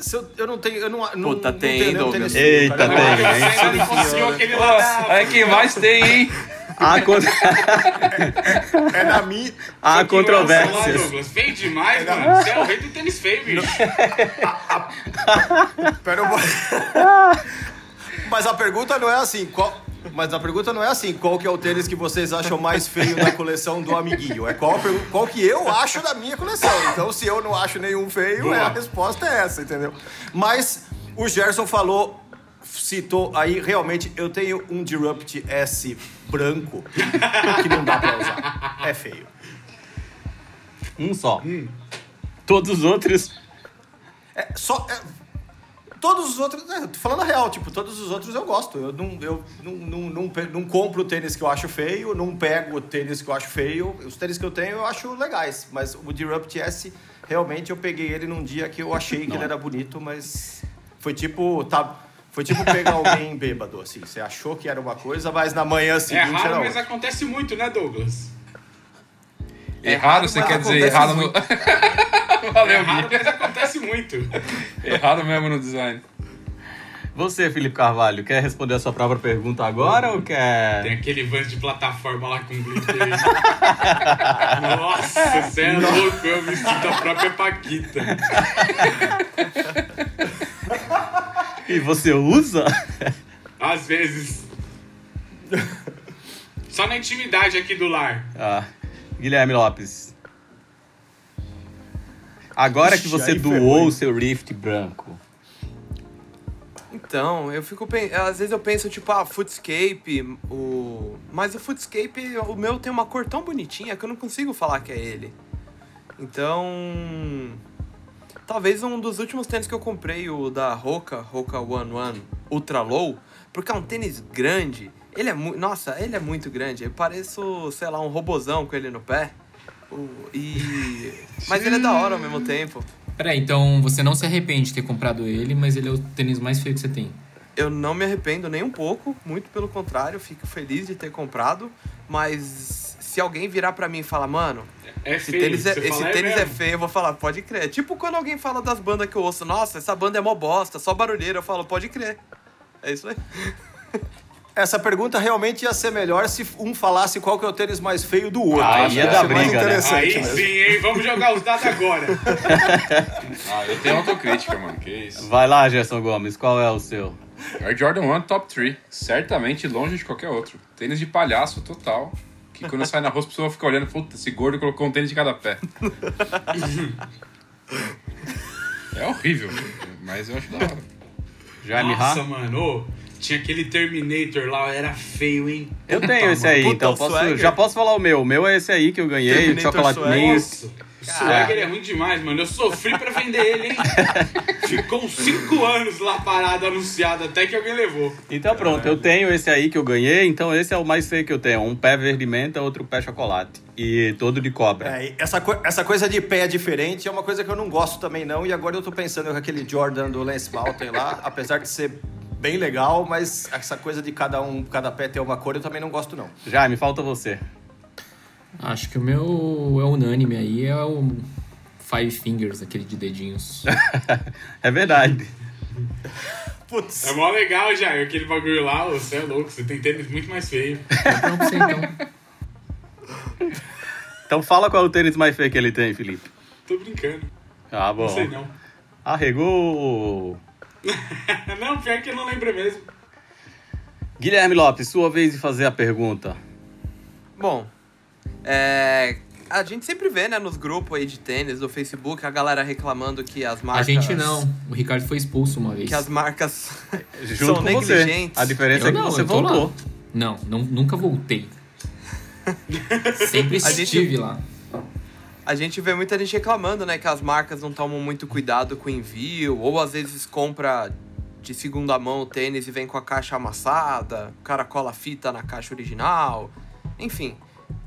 Se eu, eu não tenho. Eu não, não, Puta, não tem, tenho Douglas. Eita, cara. tem, hein? Conseguiu aquele lá. É quem mais tem, hein? Há, con- É na minha. há Lá, controvérsias. Douglas. Feio demais, mano. Você é o rei do tênis feio, bicho. Pera, eu vou... Mas a pergunta não é assim, qual... Mas a pergunta não é assim, qual que é o tênis que vocês acham mais feio da coleção do amiguinho? É qual, qual que eu acho da minha coleção. Então, se eu não acho nenhum feio, é, a resposta é essa, entendeu? Mas o Gerson falou, citou aí, realmente, eu tenho um Disrupt S branco que não dá pra usar. É feio. Um só. Todos os outros. É, só. é, todos os outros. É, tô falando a real, tipo, todos os outros eu gosto. Eu não, eu não, não, não, não compro o tênis que eu acho feio, não pego o tênis que eu acho feio. Os tênis que eu tenho eu acho legais. Mas o Disrupt S, realmente eu peguei ele num dia que eu achei que ele era bonito, mas foi tipo. Tá, foi tipo pegar alguém bêbado, assim. Você achou que era uma coisa, mas na manhã É seguinte era raro, mas outra. acontece muito, né, Douglas? Errado, você mas quer dizer errado no. É Valeu, raro, Gui. mas acontece muito. Errado mesmo no design. Você, Felipe Carvalho, quer responder a sua própria pergunta agora ou quer. Tem aquele Vans de plataforma lá com glitter. Nossa, você é louco, eu me sinto a própria Paquita. E você usa? Às vezes. Só na intimidade aqui do lar. Ah, Guilherme Lopes. Agora que Ixi, você aí doou o seu Rift branco, Então, eu fico pen- às vezes eu penso tipo, ah, Footscape, o mas o Footscape, o meu tem uma cor tão bonitinha que eu não consigo falar que é ele. Então, talvez um dos últimos tênis que eu comprei, o da Roca, Roca One One Ultra Low, porque é um tênis grande. Ele é muito, nossa, ele é muito grande. Eu pareço, sei lá, um robozão com ele no pé. E mas ele é da hora ao mesmo tempo. Peraí, então você não se arrepende de ter comprado ele, mas ele é o tênis mais feio que você tem. Eu não me arrependo nem um pouco, muito pelo contrário, fico feliz de ter comprado, mas se alguém virar pra mim e falar, mano, É esse feio. tênis, é, esse fala, tênis é feio, eu vou falar, pode crer. Tipo quando alguém fala das bandas que eu ouço, nossa, essa banda é mó bosta, só barulheira, eu falo, pode crer. É isso aí. Essa pergunta realmente ia ser melhor se um falasse qual que é o tênis mais feio do outro. Aí ia dar briga, né? interessante Aí mesmo. sim, hein? Vamos jogar os dados agora. Ah, eu tenho autocrítica, mano. Que isso. Vai lá, Gerson Gomes, qual é o seu? Air Jordan 1 top 3. Certamente longe de qualquer outro. Tênis de palhaço total. Que quando sai na rua, as pessoas ficam olhando, puta, esse gordo colocou um tênis de cada pé. é horrível, mas eu acho da hora. Jaime Nossa, mano. Tinha aquele Terminator lá, era feio, hein? Eu tenho esse aí, Puta, então posso, já posso falar o meu. O meu é esse aí que eu ganhei, o Chocolate o Swagger é ruim demais, mano. Eu sofri pra vender ele, hein? Ficou uns 5 anos lá parado, anunciado, até que alguém levou. Então pronto, eu tenho esse aí que eu ganhei, então esse é o mais feio que eu tenho. Um pé verde menta, outro pé chocolate. E todo de cobra. É, essa, co- essa coisa de pé diferente é uma coisa que eu não gosto também não, e agora eu tô pensando com aquele Jordan do Lance Mountain lá, apesar de ser bem legal, mas essa coisa de cada um, cada pé ter uma cor eu também não gosto não. Jaime, falta você. Acho que o meu é unânime aí, é o Five Fingers, aquele de dedinhos. é verdade. Putz, É mó legal, já. Aquele bagulho lá, você é louco. Você tem tênis muito mais feio. Então, pra você, então. Então fala qual é o tênis mais feio que ele tem, Felipe. Tô brincando. Ah, bom. Não sei não. Arregou. não, pior que eu não lembro mesmo. Guilherme Lopes, sua vez de fazer a pergunta. Bom, é, a gente sempre vê, né, nos grupos aí de tênis do Facebook, a galera reclamando que as marcas... A gente não. O Ricardo foi expulso uma vez. Que as marcas Junto são negligentes. você. A diferença Eu é que não, você tô lá. voltou. Não, não, nunca voltei. Sempre A gente- estive lá. A gente vê muita gente reclamando, né, que as marcas não tomam muito cuidado com o envio, ou às vezes compra de segunda mão o tênis e vem com a caixa amassada, o cara cola fita na caixa original. Enfim,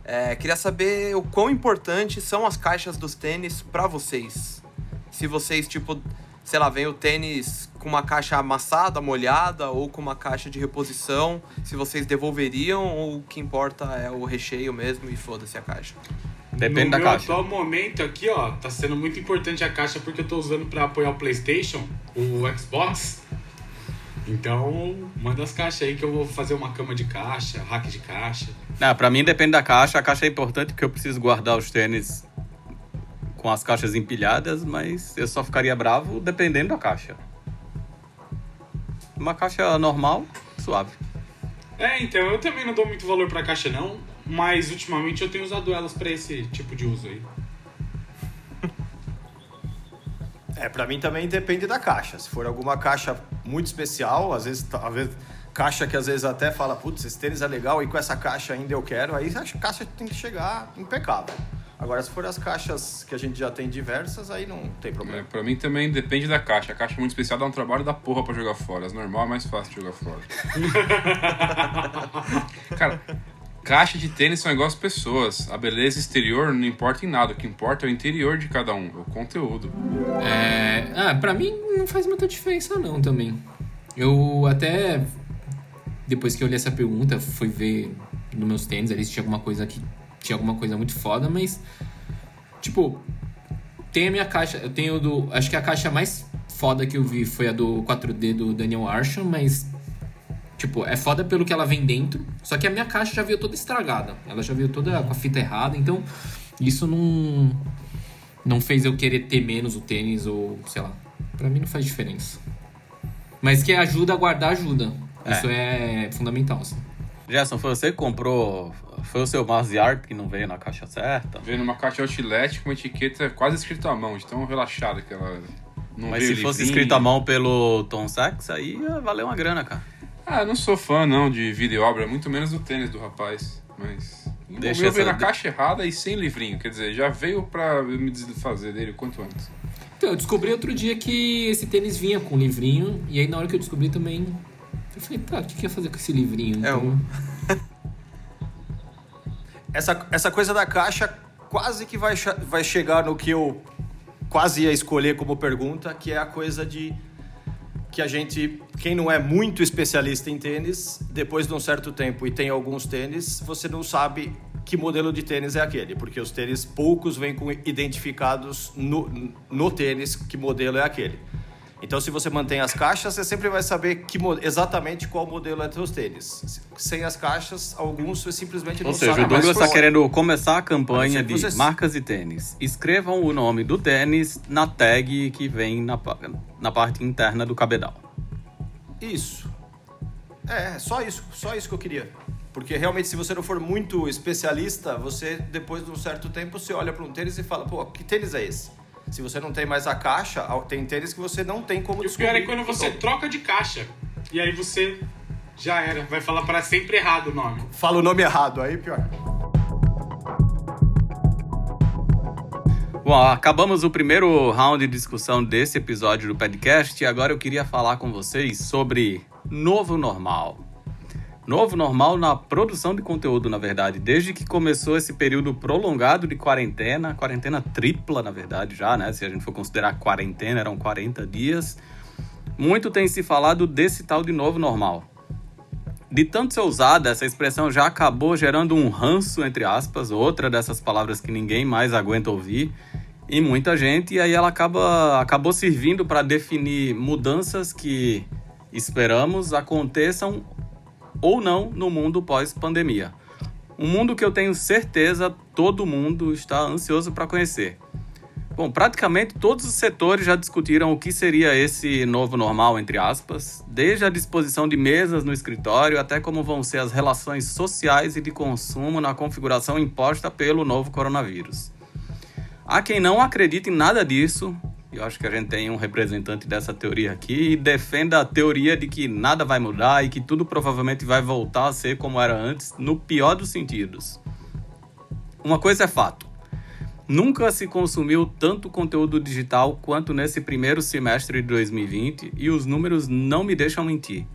é, queria saber o quão importantes são as caixas dos tênis pra vocês. Se vocês, tipo, sei lá, vem o tênis com uma caixa amassada, molhada, ou com uma caixa de reposição, se vocês devolveriam, ou o que importa é o recheio mesmo e foda-se a caixa. Depende no da meu caixa. atual momento aqui, ó, tá sendo muito importante a caixa porque eu tô usando pra apoiar o PlayStation, o Xbox. Então, manda as caixas aí que eu vou fazer uma cama de caixa, rack de caixa. Não, pra mim depende da caixa. A caixa é importante porque eu preciso guardar os tênis com as caixas empilhadas, mas eu só ficaria bravo dependendo da caixa. Uma caixa normal, suave. É, então, eu também não dou muito valor pra caixa não, mas ultimamente eu tenho usado elas pra esse tipo de uso aí. É, pra mim também depende da caixa. Se for alguma caixa muito especial, às vezes, às vezes caixa que às vezes até fala, putz, esse tênis é legal e com essa caixa ainda eu quero, aí a caixa tem que chegar impecável. Agora, se for as caixas que a gente já tem diversas, aí não tem É, problema. pra mim também depende da caixa. A caixa muito especial dá um trabalho da porra pra jogar fora. As normal é mais fácil de jogar fora. Cara, caixa de tênis são igual as pessoas. A beleza exterior não importa em nada. O que importa é o interior de cada um, o conteúdo. É, ah, pra mim não faz muita diferença não também. Eu até depois que eu olhei essa pergunta, fui ver nos meus tênis ali se tinha alguma coisa que tinha alguma coisa muito foda, mas tipo, tem a minha caixa, eu tenho do, acho que a caixa mais foda que eu vi foi a do 4D do Daniel Arsham, mas tipo, é foda pelo que ela vem dentro, só que a minha caixa já veio toda estragada. Ela já veio toda com a fita errada, então isso não não fez eu querer ter menos o tênis ou, sei lá. Pra mim não faz diferença. Mas que ajuda a guardar, ajuda. Isso é fundamental, assim. Gerson, foi você que comprou. Foi o seu mouse art que não veio na caixa certa? Veio numa caixa outlet com uma etiqueta quase escrita à mão, de tão relaxada que ela não Mas veio se fosse escrito à mão pelo Tom Sachs, aí ia valer uma grana, cara. Ah, eu não sou fã não de vida e obra, muito menos do tênis do rapaz. Mas. O Deixa meu veio na caixa errada e sem livrinho. Quer dizer, já veio pra eu me desfazer dele o quanto antes. Então, eu descobri outro dia que esse tênis vinha com livrinho. E aí, na hora que eu descobri também. Eu falei, tá, o que, que eu ia fazer com esse livrinho? É Então, um- Essa, essa coisa da caixa quase que vai, vai chegar no que eu quase ia escolher como pergunta, que é a coisa de que a gente, quem não é muito especialista em tênis, depois de um certo tempo e tem alguns tênis, você não sabe que modelo de tênis é aquele, porque os tênis poucos vêm com identificados no, no tênis que modelo é aquele. Então, se você mantém as caixas, você sempre vai saber que, exatamente qual modelo é seus tênis. Sem as caixas, alguns você simplesmente Ou não seja, sabe. o Douglas está querendo começar a campanha de que vocês- marcas de tênis. Escrevam o nome do tênis na tag que vem na, na parte interna do cabedal. Isso. É, só isso, só isso que eu queria. Porque realmente, se você não for muito especialista, você, depois de um certo tempo, você olha para um tênis e fala, pô, que tênis é esse? Se você não tem mais a caixa, tem tênis que você não tem como E o pior é descobrir. quando você Então, troca de caixa. E aí você já era, vai falar para sempre errado o nome. Fala o nome errado, aí pior. Bom, acabamos o primeiro round de discussão desse episódio do podcast e agora eu queria falar com vocês sobre novo normal. Novo normal na produção de conteúdo, na verdade, desde que começou esse período prolongado de quarentena, quarentena tripla, na verdade, já, né? Se a gente for considerar quarentena, eram 40 dias. Muito tem se falado desse tal de novo normal. De tanto ser usada, essa expressão já acabou gerando um ranço, entre aspas, outra dessas palavras que ninguém mais aguenta ouvir, em muita gente, e aí ela acaba, acabou servindo para definir mudanças que esperamos aconteçam ou não no mundo Bom, praticamente todos os setores já discutiram o que seria esse novo normal, entre aspas, desde a disposição de mesas no escritório até como vão ser as relações sociais e de consumo na configuração imposta pelo novo coronavírus. Há quem não acredite em nada disso, eu acho que a gente tem um representante dessa teoria aqui, e defenda a teoria de que nada vai mudar e que tudo provavelmente vai voltar a ser como era antes, no pior dos sentidos. Uma coisa é fato Nunca se consumiu tanto conteúdo digital quanto nesse primeiro semestre de 2020 e os números não me deixam mentir.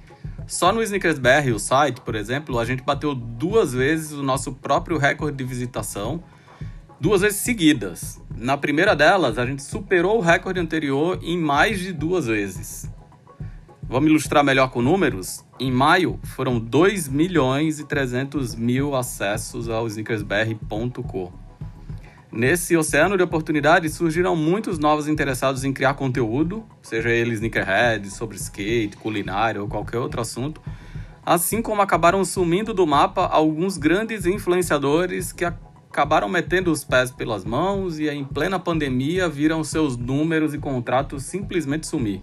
Só no Snickers BR, o site, por exemplo, a gente bateu duas vezes o nosso próprio recorde de visitação, duas vezes seguidas. Na primeira delas, a gente superou o recorde anterior em mais de duas vezes. Vamos ilustrar melhor com números? Em maio, foram 2 milhões e 300 mil acessos ao snickersbr.com. Nesse oceano de oportunidades surgiram muitos novos interessados em criar conteúdo, seja ele sneakerhead, sobre skate, culinária ou qualquer outro assunto, assim como acabaram sumindo do mapa alguns grandes influenciadores que acabaram metendo os pés pelas mãos e em plena pandemia viram seus números e contratos simplesmente sumir.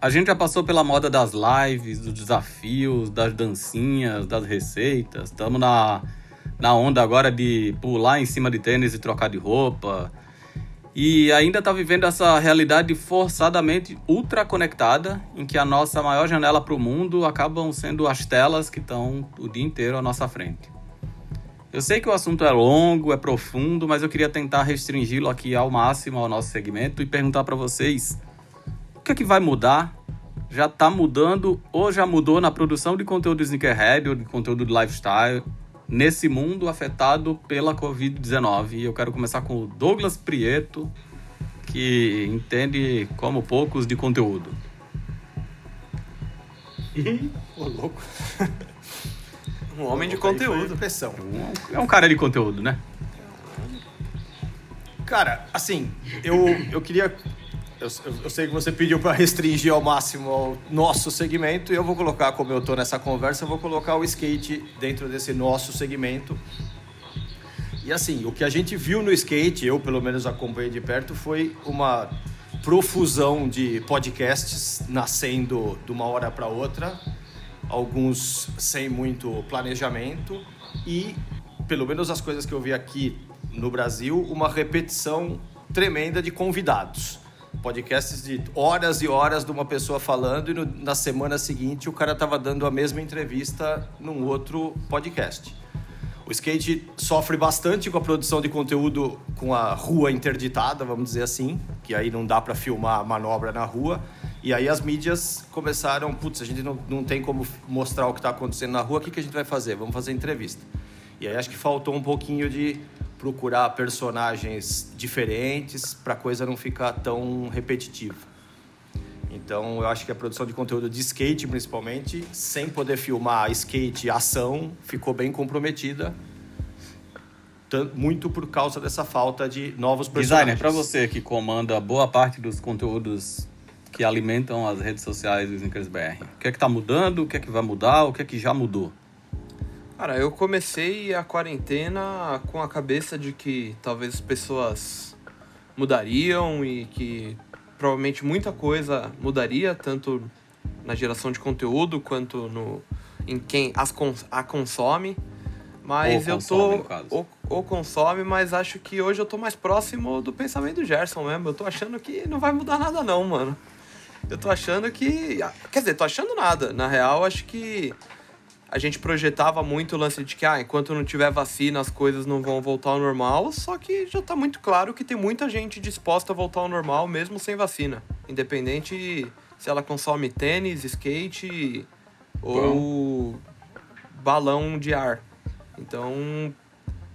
A gente já passou pela moda das lives, dos desafios, das dancinhas, das receitas, estamos na na onda agora de pular em cima de tênis e trocar de roupa. E ainda está vivendo essa realidade forçadamente ultra conectada, em que a nossa maior janela para o mundo acabam sendo as telas que estão o dia inteiro à nossa frente. Eu sei que o assunto é longo, é profundo, mas eu queria tentar restringi-lo aqui ao máximo ao nosso segmento e perguntar para vocês o que é que vai mudar? Já está mudando ou já mudou na produção de conteúdo sneakerhead ou de conteúdo de lifestyle? nesse mundo afetado pela Covid-19. E eu quero começar com o Douglas Prieto, que entende como poucos de conteúdo. Ô, louco. um homem de conteúdo. Pressão. É um cara de conteúdo, né? Cara, assim, eu, eu queria eu, eu, sei que você pediu para restringir ao máximo o nosso segmento e eu vou colocar, como eu estou nessa conversa, eu vou colocar o skate dentro desse nosso segmento. E assim, o que a gente viu no skate, eu pelo menos acompanhei de perto, foi uma profusão de podcasts nascendo de uma hora para outra, alguns sem muito planejamento e, pelo menos as coisas que eu vi aqui no Brasil, uma repetição tremenda de convidados podcasts de horas e horas de uma pessoa falando e no, na semana seguinte o cara estava dando a mesma entrevista num outro podcast. O skate sofre bastante com a produção de conteúdo com a rua interditada, vamos dizer assim, que aí não dá para filmar manobra na rua. E aí as mídias começaram, putz, a gente não, não tem como mostrar o que está acontecendo na rua, o que, que a gente vai fazer? Vamos fazer entrevista. E aí acho que faltou um pouquinho de procurar personagens diferentes para a coisa não ficar tão repetitiva. Então, eu acho que a produção de conteúdo de skate, principalmente, sem poder filmar skate ação, ficou bem comprometida. Muito por causa dessa falta de novos personagens. Designer, para você que comanda boa parte dos conteúdos que alimentam as redes sociais do Snickers BR, o que é que está mudando, o que é que vai mudar, o que é que já mudou? Cara, eu comecei a quarentena com a cabeça de que talvez as pessoas mudariam e que provavelmente muita coisa mudaria, tanto na geração de conteúdo quanto no em quem as cons, a consome. Mas ou eu tô. Ou, ou, consome, mas acho que hoje eu tô mais próximo do pensamento do Gerson mesmo. Eu tô achando que não vai mudar nada, não, mano. Eu tô achando que. Quer dizer, tô achando nada. Na real, acho que a gente projetava muito o lance de que, ah, enquanto não tiver vacina, as coisas não vão voltar ao normal, só que já tá muito claro que tem muita gente disposta a voltar ao normal mesmo sem vacina. Independente se ela consome tênis, skate ou balão de ar. Então,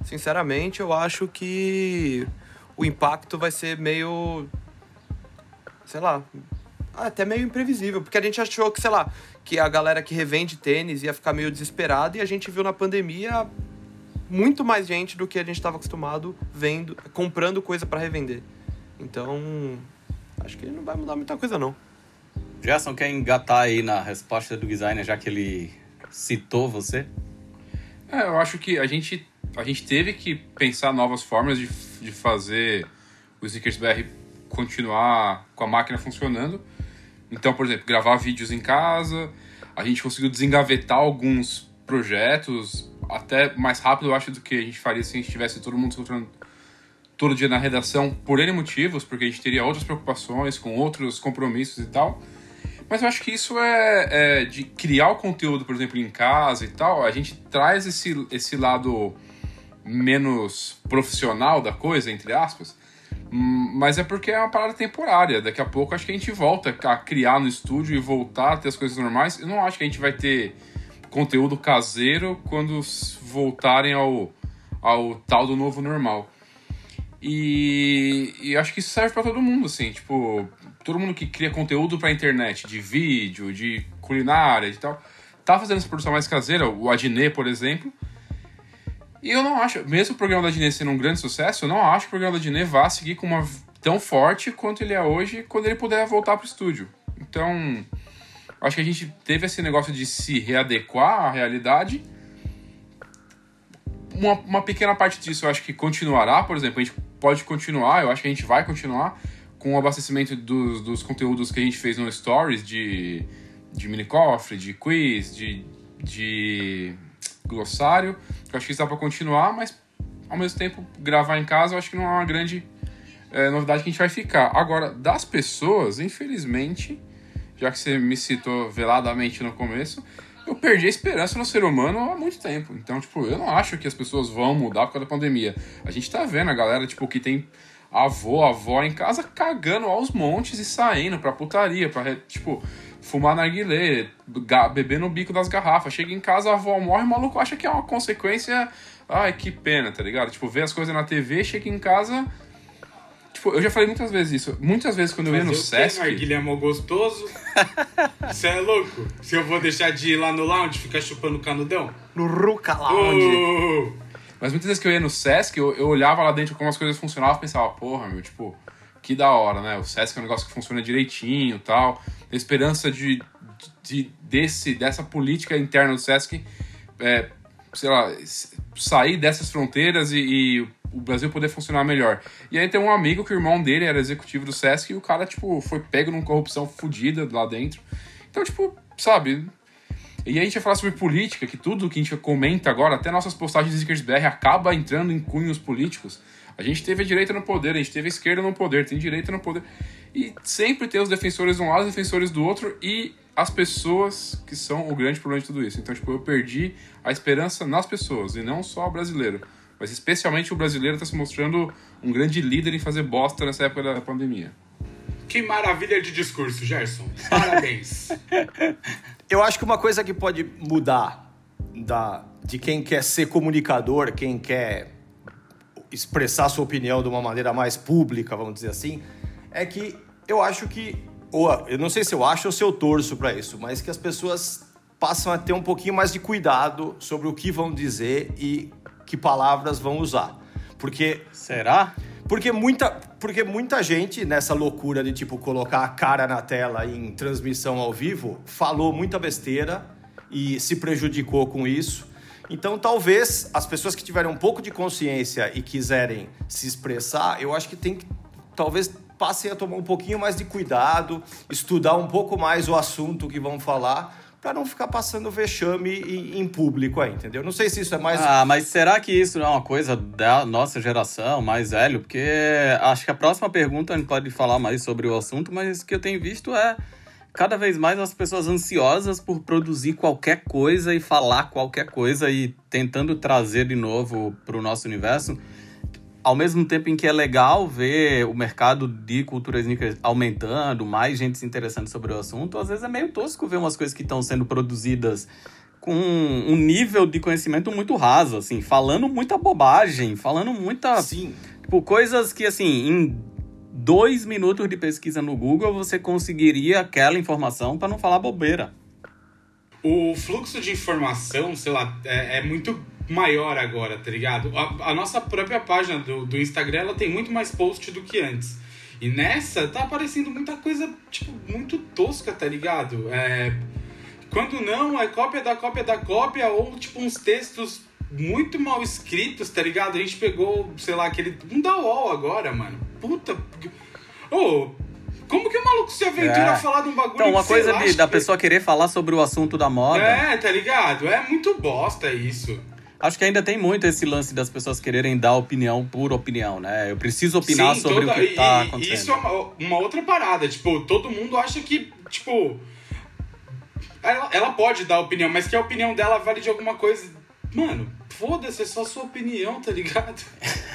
sinceramente, eu acho que o impacto vai ser meio. sei lá. Até meio imprevisível, porque a gente achou que, sei lá, que a galera que revende tênis ia ficar meio desesperada e a gente viu na pandemia muito mais gente do que a gente estava acostumado vendo, comprando coisa para revender. Então, acho que não vai mudar muita coisa não. Gerson quer engatar aí na resposta do designer, já que ele citou você? É, eu acho que a gente, a gente teve que pensar novas formas de, de fazer o o Sneakers BR continuar com a máquina funcionando. Então, por exemplo, gravar vídeos em casa, a gente conseguiu desengavetar alguns projetos até mais rápido, eu acho, do que a gente faria se a gente tivesse todo mundo se encontrando todo dia na redação por N motivos, porque a gente teria outras preocupações, com outros compromissos e tal. Mas eu acho que isso é, é, de criar o conteúdo, por exemplo, em casa e tal, a gente traz esse, esse lado menos profissional da coisa, entre aspas, mas é porque é uma parada temporária. Daqui a pouco acho que a gente volta a criar no estúdio e voltar a ter as coisas normais. Eu não acho que a gente vai ter conteúdo caseiro quando voltarem ao, ao tal do novo normal. E, e acho que isso serve para todo mundo, assim, tipo, todo mundo que cria conteúdo pra internet, de vídeo, de culinária e tal, tá fazendo essa produção mais caseira, o Adnet, por exemplo. E eu não acho, mesmo o programa da Adnet sendo um grande sucesso, eu não acho que o programa da Adnet vá seguir com uma tão forte quanto ele é hoje quando ele puder voltar pro estúdio. Então, acho que a gente teve esse negócio de se readequar à realidade. Uma, uma pequena parte disso eu acho que continuará, por exemplo, a gente pode continuar, eu acho que a gente vai continuar com o abastecimento dos, dos conteúdos que a gente fez no Stories de, de mini cofre, de quiz, de, de glossário. Eu acho que dá para continuar, mas ao mesmo tempo gravar em casa eu acho que não é uma grande é, novidade que a gente vai ficar. Agora, das pessoas, infelizmente, já que você me citou veladamente no começo, eu perdi a esperança no ser humano há muito tempo. Então, tipo, eu não acho que as pessoas vão mudar por causa da pandemia. A gente tá vendo a galera, tipo, que tem avô, avó em casa cagando aos montes e saindo pra putaria, pra, tipo, fumar narguilé, beber no bico das garrafas. Chega em casa, a avó morre, o maluco acha que é uma consequência. Ai, que pena, tá ligado? Tipo, ver as coisas na TV, chega em casa. Tipo, eu já falei muitas vezes isso. Muitas vezes quando eu ia no Sesc. Narguilé é gostoso. Você é louco? Se eu vou deixar de ir lá no lounge ficar chupando canudão? No Ruka Lounge. Oh! Mas muitas vezes que eu ia no Sesc, eu, eu olhava lá dentro como as coisas funcionavam e pensava, porra, meu, tipo, que da hora, né? O Sesc é um negócio que funciona direitinho e tal. Esperança de, de, desse, dessa política interna do Sesc, é, sei lá, sair dessas fronteiras e, e, o Brasil poder funcionar melhor. E aí tem um amigo que o irmão dele era executivo do Sesc e o cara, tipo, foi pego numa corrupção fodida lá dentro. Então, tipo, sabe, e aí a gente vai falar sobre política, que tudo que a gente comenta agora, até nossas postagens de BR, acaba entrando em cunhos políticos. A gente teve a direita no poder, a gente teve a esquerda no poder, tem direita no poder. E sempre tem os defensores de um lado, os defensores do outro e as pessoas que são o grande problema de tudo isso. Então, tipo, eu perdi a esperança nas pessoas e não só o brasileiro. Mas especialmente o brasileiro está se mostrando um grande líder em fazer bosta nessa época da pandemia. Que maravilha de discurso, Gerson. Parabéns. Eu acho que uma coisa que pode mudar da, de quem quer ser comunicador, quem quer expressar sua opinião de uma maneira mais pública, vamos dizer assim, é que eu acho que, ou eu não sei se eu acho ou se eu torço para isso, mas que as pessoas passam a ter um pouquinho mais de cuidado sobre o que vão dizer e que palavras vão usar. Porque. Será? Porque muita, porque muita gente, nessa loucura de tipo colocar a cara na tela em transmissão ao vivo, falou muita besteira e se prejudicou com isso. Então, talvez as pessoas que tiverem um pouco de consciência e quiserem se expressar, eu acho que tem que talvez passem a tomar um pouquinho mais de cuidado, estudar um pouco mais o assunto que vão falar para não ficar passando vexame em, público aí, entendeu? Não sei se isso é mais. Ah, mas será que isso não é uma coisa da nossa geração, mais velho? Porque acho que a próxima pergunta a gente pode falar mais sobre o assunto, mas o que eu tenho visto é cada vez mais as pessoas ansiosas por produzir qualquer coisa e falar qualquer coisa e tentando trazer de novo para o nosso universo ao mesmo tempo em que é legal ver o mercado de cultura sneaker aumentando, mais gente se interessando sobre o assunto, às vezes é meio tosco ver umas coisas que estão sendo produzidas com um nível de conhecimento muito raso, assim, falando muita bobagem, falando muita. Sim. Tipo, coisas que, assim, em dois minutos de pesquisa no Google você conseguiria aquela informação para não falar bobeira. O fluxo de informação, sei lá, é, é muito maior agora, tá ligado? A, a, nossa própria página do, do Instagram, ela tem muito mais post do que antes. E nessa, tá aparecendo muita coisa, tipo, muito tosca, tá ligado? É... Quando não, é cópia da cópia da cópia, ou, tipo, uns textos muito mal escritos, tá ligado? A gente pegou, sei lá, aquele... Um da UOL agora, mano. puta. Ô, como que o maluco se aventura É. a falar de um bagulho Então, uma coisa lá, da que- pessoa querer falar sobre o assunto da moda. É, tá ligado? É muito bosta isso. Acho que ainda tem muito esse lance das pessoas quererem dar opinião por opinião, né? Eu preciso opinar Sim, sobre toda- o que tá e- e acontecendo. Isso é uma, uma outra parada. Tipo, todo mundo acha que, tipo. Ela, ela pode dar opinião, mas que a opinião dela vale de alguma coisa. Mano, foda-se, é só sua opinião, tá ligado?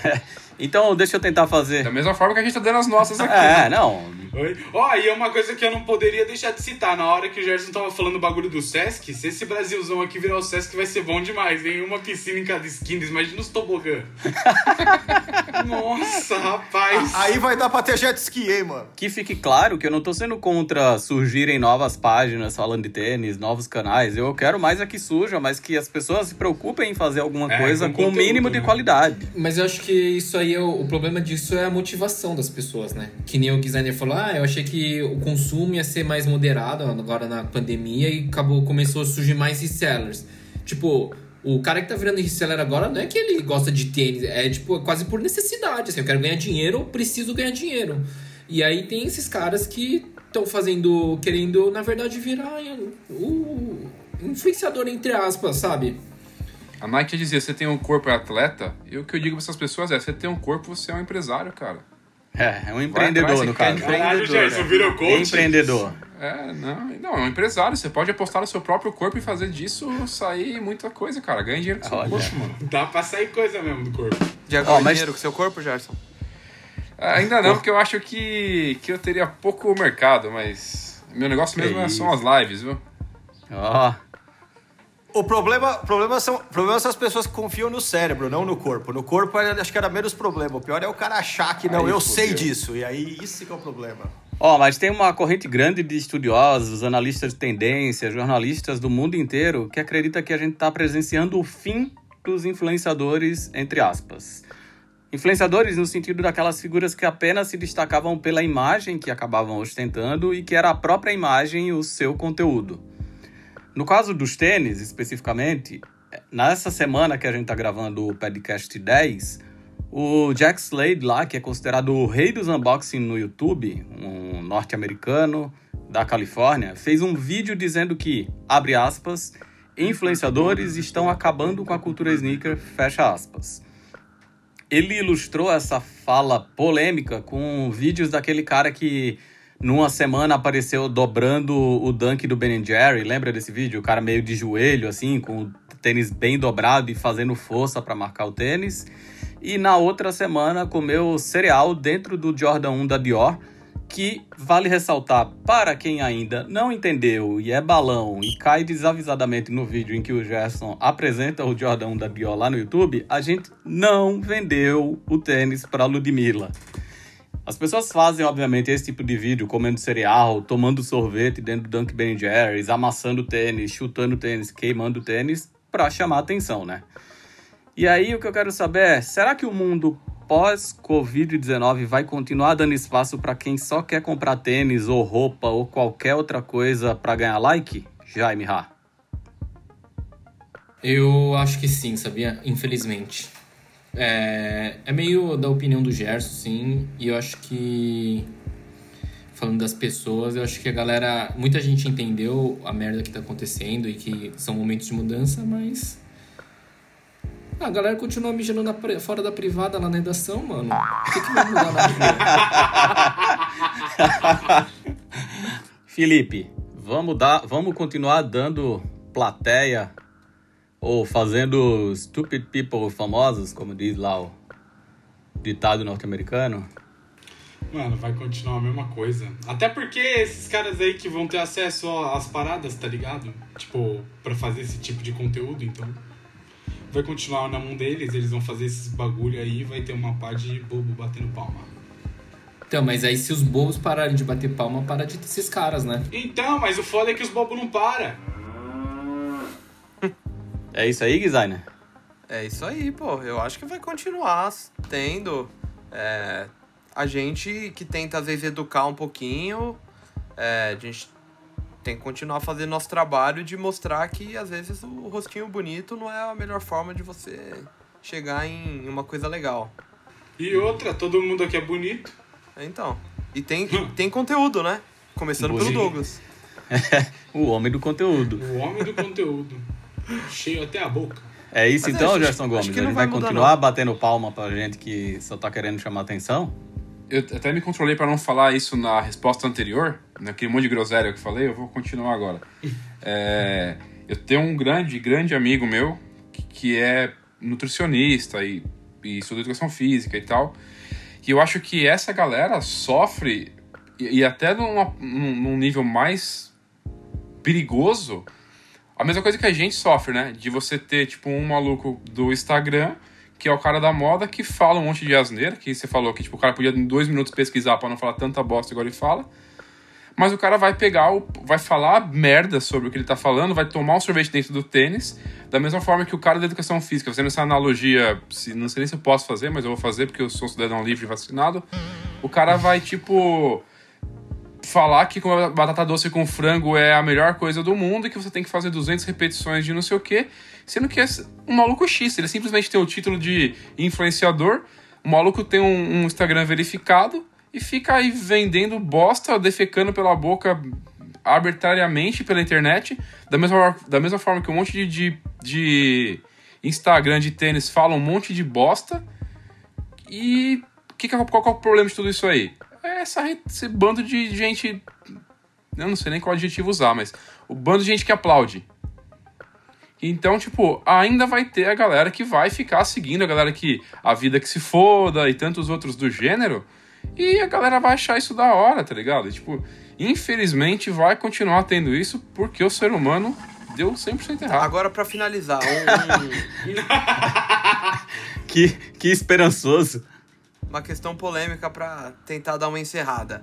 Então, deixa eu tentar Da fazer. mesma forma que a gente tá dando as nossas aqui. É, não. Oi? Ó, e é uma coisa que eu não poderia deixar de citar. Na hora que o Gerson tava falando o bagulho do Sesc, se esse Brasilzão aqui virar o Sesc, vai ser bom demais, hein? Uma piscina em cada esquina, imagina os tobogã. Nossa, rapaz. Aí vai dar pra ter jet ski, hein, mano? Que fique claro que eu não tô sendo contra surgirem novas páginas falando de tênis, novos canais. Eu quero mais é que surja, mas que as pessoas se preocupem em fazer alguma É, coisa com o mínimo de né? qualidade. Mas eu acho que isso aí, é o, o problema disso é a motivação das pessoas, né? Que nem o designer falou, ah, eu achei que o consumo ia ser mais moderado agora na pandemia e acabou, começou a surgir mais resellers. Tipo, o cara que tá virando reseller agora não é que ele gosta de tênis, é tipo quase por necessidade, assim, eu quero ganhar dinheiro, eu preciso ganhar dinheiro. E aí tem esses caras que estão fazendo, querendo, na verdade, virar o influenciador, entre aspas, sabe? A Nike dizia, você tem um corpo é atleta, e o que eu digo pra essas pessoas é, você tem um corpo, você é um empresário, cara. É, é um empreendedor, atrás, no caso. Caralho, né? virou coach. Empreendedor. É, não, não, é um empresário. Você pode apostar no seu próprio corpo e fazer disso sair muita coisa, cara. Ganha dinheiro com seu Olha. corpo, mano. Dá pra sair coisa mesmo do corpo. Já Ó, ganhou mas- dinheiro com seu corpo, Gerson? Ah, Ainda não, porque eu acho que, que eu teria pouco mercado, mas meu negócio mesmo é- são as lives, viu? Ó, O problema, problema, são, problema são as pessoas que confiam no cérebro, não no corpo. No corpo, eu acho que era menos problema. O pior é o cara achar que não, Aí eu sei disso. E aí, isso que é o problema. Ó, mas tem uma corrente grande de estudiosos, analistas de tendência, jornalistas do mundo inteiro que acredita que a gente está presenciando o fim dos influenciadores, entre aspas. Influenciadores no sentido daquelas figuras que apenas se destacavam pela imagem que acabavam ostentando e que era a própria imagem e o seu conteúdo. No caso dos tênis, especificamente, nessa semana que a gente está gravando o podcast 10, o Jack Slade lá, que é considerado o rei dos unboxing no YouTube, um norte-americano da Califórnia, fez um vídeo dizendo que, abre aspas, influenciadores estão acabando com a cultura sneaker, fecha aspas. Ele ilustrou essa fala polêmica com vídeos daquele cara que numa semana apareceu dobrando o dunk do Ben Jerry, lembra desse vídeo? O cara meio de joelho assim, com o tênis bem dobrado e fazendo força para marcar o tênis. E na outra semana comeu cereal dentro do Jordan 1 da Dior, que vale ressaltar para quem ainda não entendeu e é balão e cai desavisadamente no vídeo em que o Gerson apresenta o Jordan 1 da Dior lá no YouTube, a gente não vendeu o tênis para Ludmilla. As pessoas fazem, obviamente, esse tipo de vídeo, comendo cereal, tomando sorvete dentro do Dunk Ben Jerry's, amassando tênis, chutando tênis, queimando tênis, para chamar atenção, né? E aí o que eu quero saber é, será que o mundo pós-Covid-19 vai continuar dando espaço para quem só quer comprar tênis ou roupa ou qualquer outra coisa para ganhar like? Jaime Ha. Eu acho que sim, sabia? Infelizmente. É, é meio da opinião do Gerson, sim. E eu acho que. Falando das pessoas, eu acho que a galera. Muita gente entendeu a merda que tá acontecendo e que são momentos de mudança, mas. A galera continua mijando na fora da privada lá na redação, mano. O que, que vai mudar na? Felipe, vamos dar, vamos continuar dando plateia ou fazendo stupid people famosos, como diz lá o ditado norte-americano? Mano, vai continuar a mesma coisa. Até porque esses caras aí que vão ter acesso às paradas, tá ligado? Tipo, pra fazer esse tipo de conteúdo, então. Vai continuar na mão deles, eles vão fazer esses bagulho aí vai ter uma pá de bobo batendo palma. Então, mas aí se os bobos pararem de bater palma, para de ter esses caras, né? Então, mas o foda é que os bobos não param. É isso aí, designer? É isso aí, pô. Eu acho que vai continuar tendo. é, a gente que tenta, às vezes, educar um pouquinho. é, a gente tem que continuar fazendo nosso trabalho de mostrar que, às vezes, o rostinho bonito não é a melhor forma de você chegar em uma coisa legal. E outra, todo mundo aqui é bonito. Então. E tem, tem conteúdo, né? Começando pelo. Douglas. O homem do conteúdo. O homem do conteúdo. Cheio até a boca. É isso Mas então, acho- Gerson acho Gomes? Ele não vai, vai continuar não. batendo palma pra gente que só tá querendo chamar atenção? Eu até me controlei pra não falar isso na resposta anterior, naquele monte de groselha que eu falei, eu vou continuar agora. É, eu tenho um grande, grande amigo meu que, que é nutricionista e, e estuda educação física e tal. E eu acho que essa galera sofre, e, e até numa- num, num nível mais perigoso, a mesma coisa que a gente sofre, né? De você ter, tipo, um maluco do Instagram, que é o cara da moda, que fala um monte de asneira, que você falou que, tipo, o cara podia em dois minutos pesquisar pra não falar tanta bosta igual ele fala. Mas o cara vai pegar, o, vai falar merda sobre o que ele tá falando, vai tomar um sorvete dentro do tênis, da mesma forma que o cara da educação física, fazendo essa analogia, se, não sei nem se eu posso fazer, mas eu vou fazer porque eu sou um cidadão livre e vacinado. O cara vai, tipo, falar que comer batata doce com frango é a melhor coisa do mundo e que você tem que fazer 200 repetições de não sei o quê, sendo que é um maluco X. Ele simplesmente tem o título de influenciador, o maluco tem um, um Instagram verificado e fica aí vendendo bosta, defecando pela boca arbitrariamente pela internet, da mesma, da mesma forma que um monte de, de, de Instagram de tênis fala um monte de bosta. E que, é- qual é o problema de tudo isso aí? É essa, esse bando de gente. Eu não sei nem qual adjetivo usar, mas o bando de gente que aplaude. Então, tipo, ainda vai ter a galera que vai ficar seguindo, a galera que. A vida que se foda e tantos outros do gênero. E a galera vai achar isso da hora, tá ligado? E, tipo, infelizmente vai continuar tendo isso porque o ser humano deu 100% errado. Agora, pra finalizar, um- Que, que esperançoso. Uma questão polêmica pra tentar dar uma encerrada.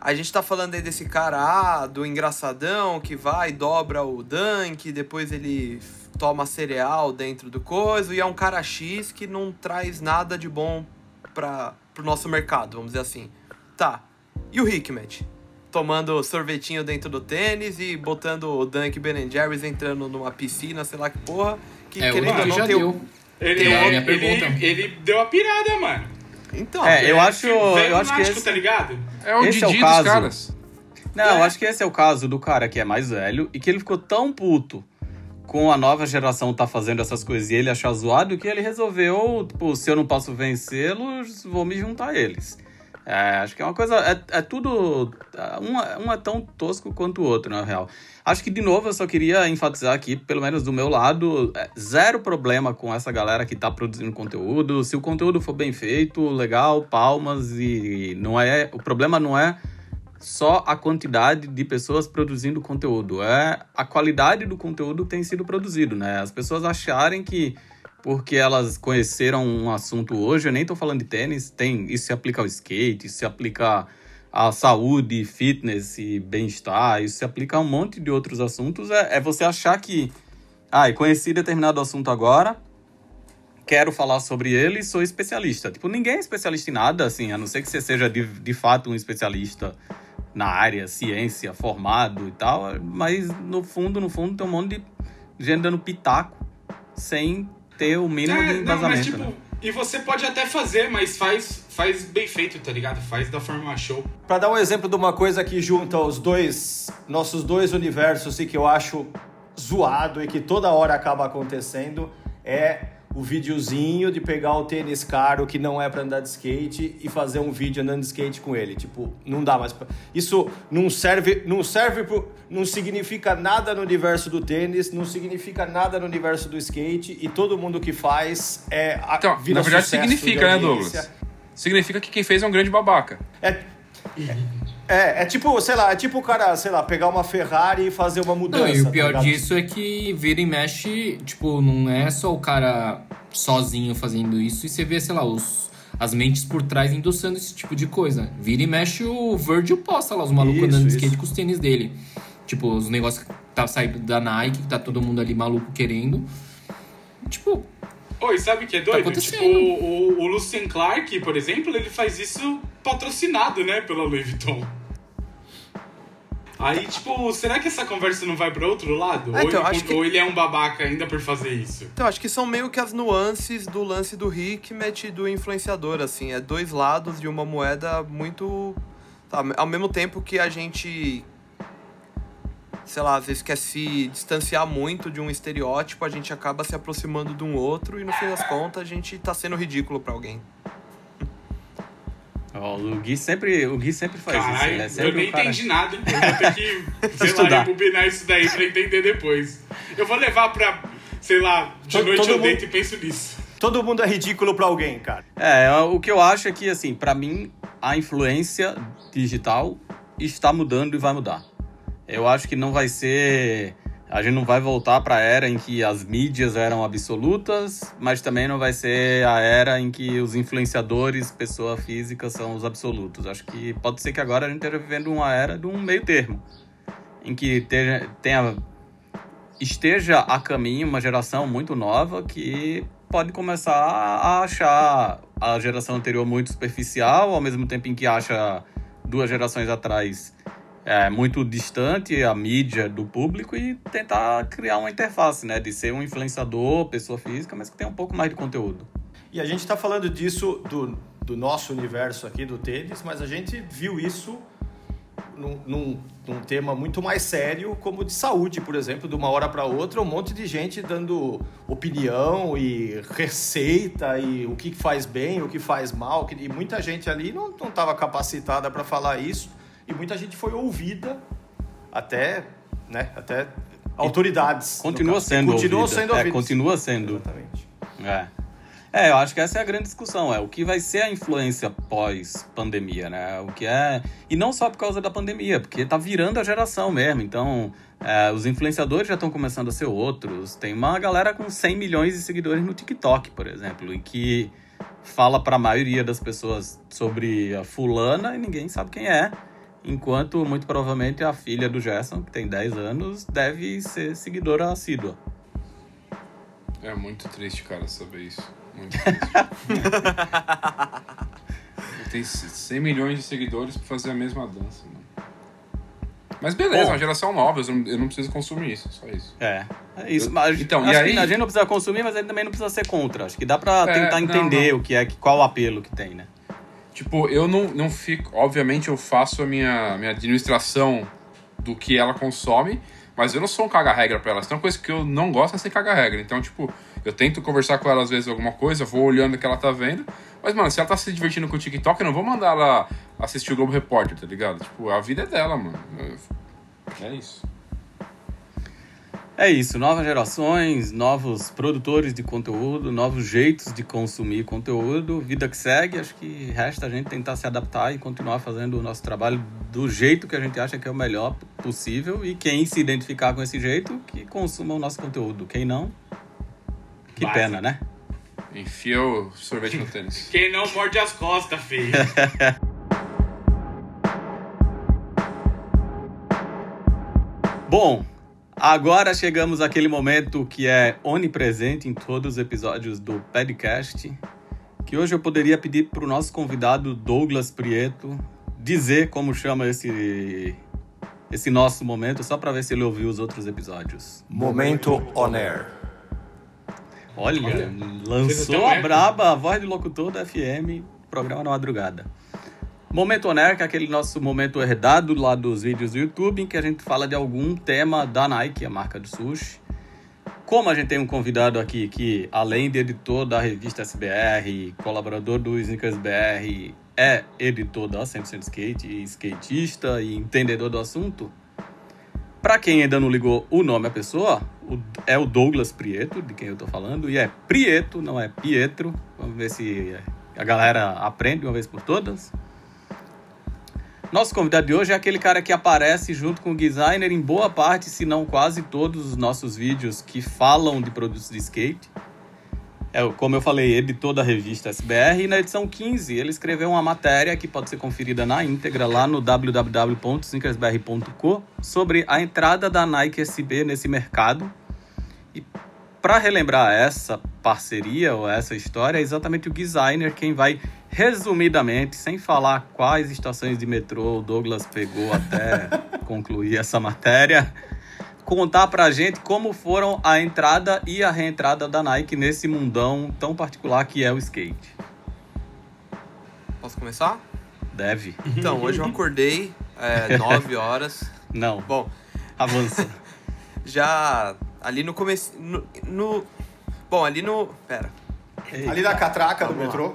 A gente tá falando aí desse cara, ah, do engraçadão que vai, dobra o dunk, depois ele toma cereal dentro do coisa, e é um cara X que não traz nada de bom pra, pro nosso mercado, vamos dizer assim. Tá. E o Hikmet? Tomando sorvetinho dentro do tênis e botando o Dunk Ben Jerry's entrando numa piscina, sei lá que porra. Que É, o querendo ou não já tem o- deu. Ele, a minha ele, ele deu a pirada, mano. Então, É, eu acho, Veio eu acho que esse, tá ligado? É o Esse é o Didi dos caso. caras. Não, eu acho que esse é o caso do cara que é mais velho e que ele ficou tão puto com a nova geração tá fazendo essas coisas e ele achar zoado que ele resolveu, tipo, se eu não posso vencê-los, vou me juntar a eles. É, acho que é uma coisa. É, é tudo. Um, é- um é tão tosco quanto o outro, na real. Acho que, de novo, eu só queria enfatizar aqui, pelo menos do meu lado, é, zero problema com essa galera que tá produzindo conteúdo. Se o conteúdo for bem feito, legal, palmas e não é. O problema não é só a quantidade de pessoas produzindo conteúdo, é a qualidade do conteúdo que tem sido produzido, né? As pessoas acharem que porque elas conheceram um assunto hoje, eu nem tô falando de tênis, tem, isso se aplica ao skate, isso se aplica à saúde, fitness e bem-estar, isso se aplica a um monte de outros assuntos, é, é você achar que, ah, conheci determinado assunto agora, quero falar sobre ele, sou especialista. Tipo, ninguém é especialista em nada, assim, a não ser que você seja de, de fato um especialista na área, ciência, formado e tal, mas no fundo, no fundo, tem um monte de gente dando pitaco sem ter o mínimo É, de não, embasamento, mas tipo, né? e você pode até fazer, mas faz, faz bem feito, tá ligado? Faz da forma show. Pra dar um exemplo de uma coisa que junta os dois, nossos dois universos e que eu acho zoado e que toda hora acaba acontecendo, é o videozinho de pegar o tênis caro que não é pra andar de skate e fazer um vídeo andando de skate com ele. Tipo, não dá mais pra... Isso não serve, não serve pro... não significa nada no universo do tênis, não significa nada no universo do skate e todo mundo que faz é a- Então, na verdade significa, né. Douglas? Significa que quem fez é um grande babaca. É, é, é tipo, sei lá, é tipo o cara, sei lá, pegar uma Ferrari e fazer uma mudança. Não, e o tá pior ligado? disso é que vira e mexe, tipo, não é só o cara sozinho fazendo isso, e você vê, sei lá, os, as mentes por trás endossando esse tipo de coisa. Vira e mexe o Virgil posta lá, os malucos andando de skate com os tênis dele. Tipo, os negócios que tá saindo da Nike, que tá todo mundo ali maluco querendo. Tipo, Oi, sabe o que é doido? acontecendo. tipo, o, o, o Lucien Clark, por exemplo, ele faz isso patrocinado, né, pela Louis Vuitton. Aí, tipo, será que essa conversa não vai para outro lado? É, então, ou, ele, que- ou ele é um babaca ainda por fazer isso? Então, acho que são meio que as nuances do lance do Hikmet e do influenciador, assim. É dois lados de uma moeda muito... sabe, Ao mesmo tempo que a gente, sei lá, às vezes quer se distanciar muito de um estereótipo, a gente acaba se aproximando de um outro e no fim das contas a gente tá sendo ridículo pra alguém. Ó, o Gui sempre, o Gui sempre faz isso. Ele é eu sempre nem um cara... entendi nada, então eu vou ter que, sei lá, Estudar. rebobinar isso daí pra entender depois. Eu vou levar pra, sei lá, de Todo- noite todo eu mundo- deito e penso nisso. Todo mundo é ridículo pra alguém, cara. É, o que eu acho é que, assim, pra mim, a influência digital está mudando e vai mudar. Eu acho que não vai ser. A gente não vai voltar pra era em que as mídias eram absolutas, mas também não vai ser a era em que os influenciadores, pessoa física, são os absolutos. Acho que pode ser que agora a gente esteja vivendo uma era de um meio termo, em que esteja, tenha, esteja a caminho uma geração muito nova que pode começar a achar a geração anterior muito superficial, ao mesmo tempo em que acha duas gerações atrás é, muito distante a mídia do público e tentar criar uma interface, né? De ser um influenciador, pessoa física, mas que tem um pouco mais de conteúdo. E a gente está falando disso do, do nosso universo aqui do tênis, mas a gente viu isso num, num, num tema muito mais sério, como de saúde, por exemplo, de uma hora para outra, um monte de gente dando opinião e receita e o que faz bem, o que faz mal, e muita gente ali não estava capacitada para falar isso e muita gente foi ouvida até, né, até autoridades. Continua sendo continua ouvida. sendo É, ouvida. continua sendo. Exatamente. É. É, eu acho que essa é a grande discussão, é o que vai ser a influência pós-pandemia, né? O que é. E não só por causa da pandemia, porque tá virando a geração mesmo. Então, é, os influenciadores já estão começando a ser outros. Tem uma galera com 100 milhões de seguidores no TikTok, por exemplo, e que fala para a maioria das pessoas sobre a fulana e ninguém sabe quem é. Enquanto, muito provavelmente, a filha do Gerson, que tem 10 anos, deve ser seguidora assídua. É muito triste, cara, saber isso. Muito triste. Tem 100 milhões de seguidores pra fazer a mesma dança, mano. Mas beleza, Bom. uma geração nova, eu não, eu não preciso consumir isso, só isso. É, é isso. Eu- Mas então, e aí- a gente não precisa consumir, mas a gente também não precisa ser contra. Acho que dá pra É, tentar não, entender não. o que é, qual o apelo que tem, né? Tipo, eu não, não fico. Obviamente, eu faço a minha, minha administração do que ela consome, mas eu não sou um caga-regra pra ela. Se tem uma coisa que eu não gosto é ser caga-regra. Então, tipo, eu tento conversar com ela às vezes alguma coisa, vou olhando o que ela tá vendo. Mas, mano, se ela tá se divertindo com o TikTok, eu não vou mandar ela assistir o Globo Repórter, tá ligado? Tipo, a vida é dela, mano. É isso. É isso, novas gerações, novos produtores de conteúdo, novos jeitos de consumir conteúdo, vida que segue. Acho que resta a gente tentar se adaptar e continuar fazendo o nosso trabalho do jeito que a gente acha que é o melhor possível. E quem se identificar com esse jeito, que consuma o nosso conteúdo. Quem não, que Básico. pena, né? Enfia o sorvete no tênis. Quem não morde as costas, feio. Bom, agora chegamos àquele momento que é onipresente em todos os episódios do podcast, que hoje eu poderia pedir para o nosso convidado Douglas Prieto dizer como chama esse esse nosso momento, só para ver se ele ouviu os outros episódios. Momento on air. Olha, Olha, lançou a braba, a voz de locutor da FM, programa na madrugada. Momento Oner, que é aquele nosso momento herdado lá dos vídeos do YouTube, em que a gente fala de algum tema da Nike, a marca do sushi. Como a gente tem um convidado aqui que, além de editor da revista SBR, colaborador do Sneakers BR, é editor da 100% Skate, skatista e entendedor do assunto, para quem ainda não ligou o nome à pessoa, é o Douglas Prieto, de quem eu tô falando, e é Prieto, não é Pietro. Vamos ver se a galera aprende uma vez por todas. Nosso convidado de hoje é aquele cara que aparece junto com o designer em boa parte, se não quase todos os nossos vídeos que falam de produtos de skate. É, como eu falei, editor da revista SBR, e na edição 15 ele escreveu uma matéria que pode ser conferida na íntegra lá no www.sneakersbr.co sobre a entrada da Nike SB nesse mercado. E para relembrar essa parceria ou essa história, é exatamente o designer quem vai resumidamente, sem falar quais estações de metrô o Douglas pegou até concluir essa matéria, contar pra gente como foram a entrada e a reentrada da Nike nesse mundão tão particular que é o skate. Posso começar? Deve. Então, hoje eu acordei é, 9 horas. Não, Bom, avança. já ali no começo. No, no- bom, ali no. Pera. Ali na catraca do lá. metrô.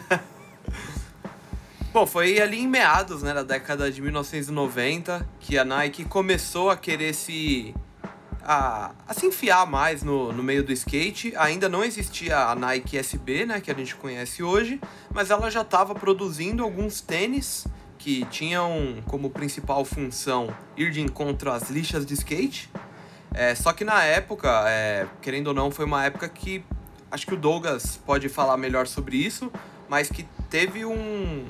Bom, foi ali em meados, né, da década de 1990 que a Nike começou a querer se a, a se enfiar mais no, no meio do skate. Ainda não existia a Nike SB, né, que a gente conhece hoje, mas ela já estava produzindo alguns tênis que tinham como principal função ir de encontro às lixas de skate. É, só que na época, é, querendo ou não, foi uma época que acho que o Douglas pode falar melhor sobre isso, mas que teve um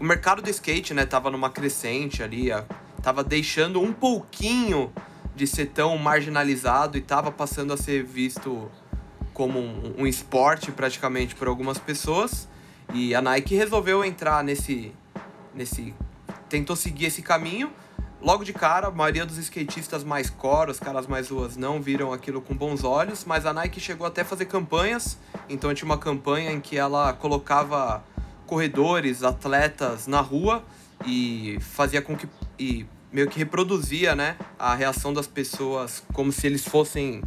o mercado do skate, né, tava numa crescente ali, tava deixando um pouquinho de ser tão marginalizado e tava passando a ser visto como um, um esporte praticamente por algumas pessoas. E a Nike resolveu entrar nesse nesse tentou seguir esse caminho. Logo de cara, a maioria dos skatistas mais core, os caras mais ruas, não viram aquilo com bons olhos, mas a Nike chegou até a fazer campanhas. Então tinha uma campanha em que ela colocava corredores, atletas na rua e fazia com que e meio que reproduzia, né, a reação das pessoas como se eles fossem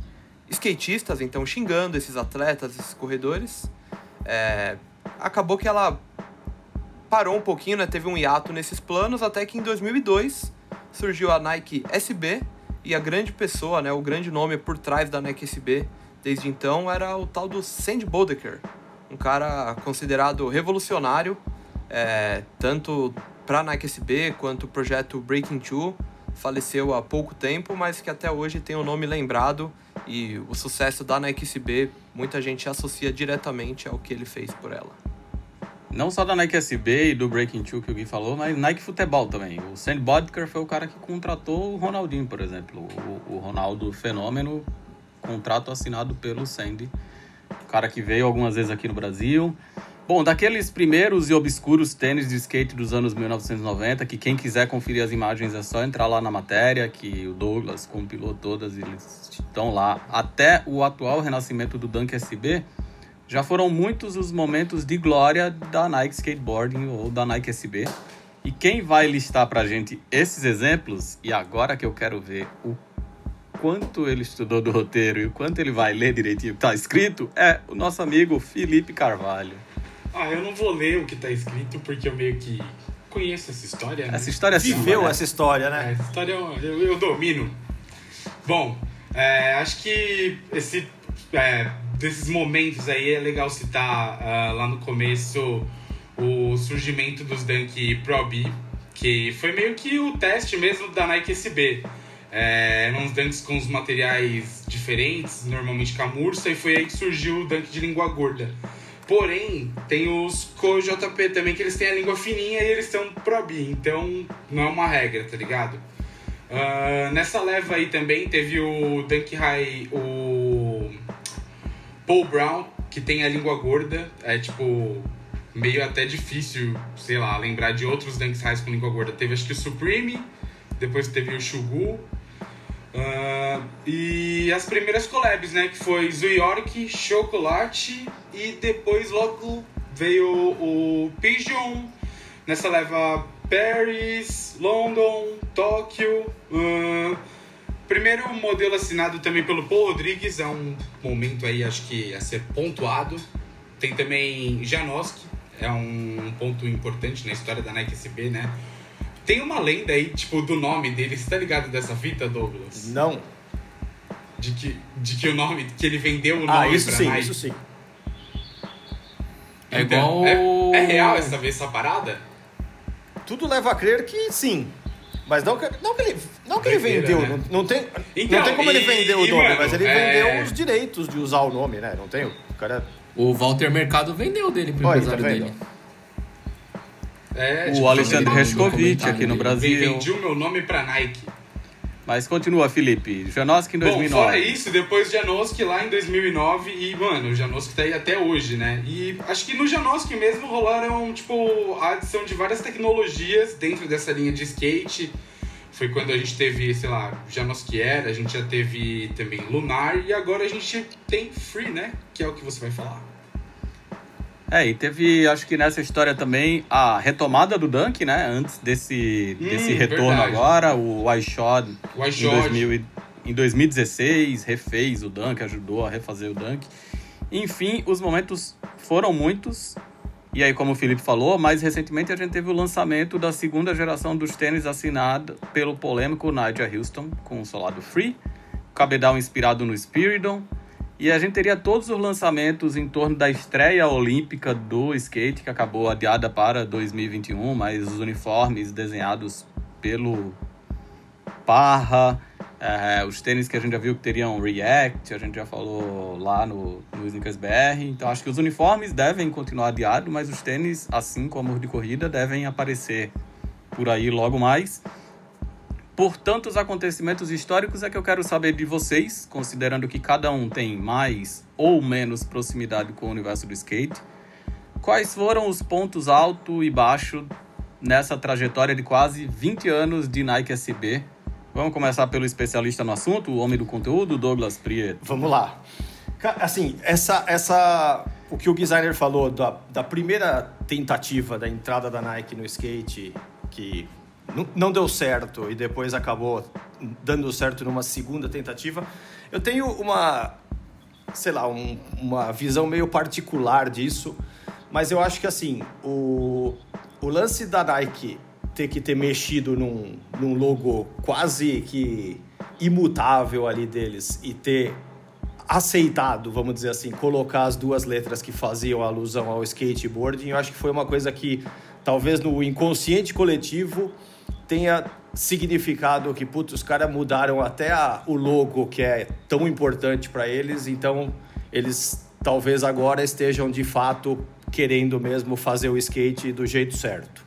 skatistas, então xingando esses atletas, esses corredores. É, acabou que ela parou um pouquinho, né, teve um hiato nesses planos até que em 2002 surgiu a Nike SB e a grande pessoa, né, o grande nome por trás da Nike SB desde então era o tal do Sandy Bodeker, um cara considerado revolucionário, é, tanto para a Nike SB quanto o projeto Breaking Two. Faleceu há pouco tempo, mas que até hoje tem o nome lembrado e o sucesso da Nike SB muita gente associa diretamente ao que ele fez por ela. Não só da Nike SB e do Breaking Two que o Gui falou, mas Nike Futebol também. O Sandy Bodker foi o cara que contratou o Ronaldinho, por exemplo. O, o Ronaldo Fenômeno, contrato assinado pelo Sandy. O cara que veio algumas vezes aqui no Brasil. Bom, daqueles primeiros e obscuros tênis de skate dos anos 1990, que quem quiser conferir as imagens é só entrar lá na matéria, que o Douglas compilou todas e eles estão lá. Até o atual renascimento do Dunk SB, já foram muitos os momentos de glória da Nike Skateboarding ou da Nike SB. E quem vai listar pra gente esses exemplos, e agora que eu quero ver o quanto ele estudou do roteiro e o quanto ele vai ler direitinho o que tá escrito, é o nosso amigo Felipe Carvalho. Ah, eu não vou ler o que tá escrito porque eu meio que conheço essa história. né? Essa história é Viveu né? essa história, É, né? Essa história eu, eu, eu domino. Bom, é, acho que esse, é, desses momentos aí é legal citar ah, lá no começo o surgimento dos Dunk Pro B, que foi meio que o teste mesmo da Nike SB. É, eram uns dunks com os materiais diferentes, normalmente camurça, e foi aí que surgiu o dunk de língua gorda. Porém, tem os co-JP também, que eles têm a língua fininha e eles são pro B, então não é uma regra, tá ligado? Ah, nessa leva aí também teve o Dunk High, o Paul Brown, que tem a língua gorda, é tipo meio até difícil, sei lá, lembrar de outros Dunks Highs com língua gorda. Teve acho que o Supreme, depois teve o Shugu, ah, e as primeiras collabs, né? Que foi York, Chocolate e depois logo veio o Pigeon. Nessa leva Paris, London, Tóquio. ah, primeiro modelo assinado também pelo Paul Rodrigues, é um momento aí acho que a ser pontuado. Tem também Janoski, é um ponto importante na história da Nike SB, né? Tem uma lenda aí, tipo, do nome dele. Você tá ligado dessa fita, Douglas? Não. De que, de que o nome, que ele vendeu o nome Ah, isso pra sim, Nike. isso sim. É Então, igual. É, é real essa, essa parada? Tudo leva a crer que sim. Mas não que, não que ele, não que ele vendeu, né? não, não tem, Então, não tem como ele e- vender o nome, mano, mas ele é- vendeu os direitos de usar o nome, né? Não tem? O cara O Walter Mercado vendeu dele pro Olha, empresário tá dele. É, O tipo, Alexandre ele- Rescovitch documentário aqui no. Brasil. Vendi o meu nome pra Nike. Mas continua, Felipe. Janoski em 2009. Bom, fora isso, depois Janoski lá em 2009 e, mano, o Janoski tá aí até hoje, né? E acho que no Janoski mesmo rolaram, tipo, a adição de várias tecnologias dentro dessa linha de skate. Foi quando a gente teve, sei lá, Janoski Era, a gente já teve também Lunar e agora a gente tem Free, né? Que é o que você vai falar. É, e teve, acho que nessa história também, a retomada do Dunk, né? Antes desse, Hum, desse retorno verdade. agora, o iShot O em, iShot. 2000 em 2016 refez o Dunk, ajudou a refazer o Dunk. Enfim, os momentos foram muitos. E aí, como o Felipe falou, mais recentemente a gente teve o lançamento da segunda geração dos tênis assinada pelo polêmico Nigel Houston com o solado Free, cabedal inspirado no Spiridon. E a gente teria todos os lançamentos em torno da estreia olímpica do skate, que acabou adiada para 2021, mas os uniformes desenhados pelo Parra, é, os tênis que a gente já viu que teriam React, a gente já falou lá no, no Sneakers BR. Então acho que os uniformes devem continuar adiados, mas os tênis, assim como os de corrida, devem aparecer por aí logo mais. Por tantos acontecimentos históricos é que eu quero saber de vocês, considerando que cada um tem mais ou menos proximidade com o universo do skate. Quais foram os pontos alto e baixo nessa trajetória de quase 20 anos de Nike SB? Vamos começar pelo especialista no assunto, o homem do conteúdo, Douglas Prieto. Vamos lá. Assim, essa, essa, o que o designer falou da, da primeira tentativa da entrada da Nike no skate, que não, deu certo e depois acabou dando certo numa segunda tentativa, eu tenho uma, sei lá, um- uma visão meio particular disso, mas eu acho que assim, o, o lance da Nike ter que ter mexido num, num logo quase que imutável ali deles e ter aceitado, vamos dizer assim, colocar as duas letras que faziam alusão ao skateboarding, eu acho que foi uma coisa que talvez no inconsciente coletivo tenha significado que putz, os caras mudaram até a- o logo que é tão importante para eles, então eles talvez agora estejam de fato querendo mesmo fazer o skate do jeito certo.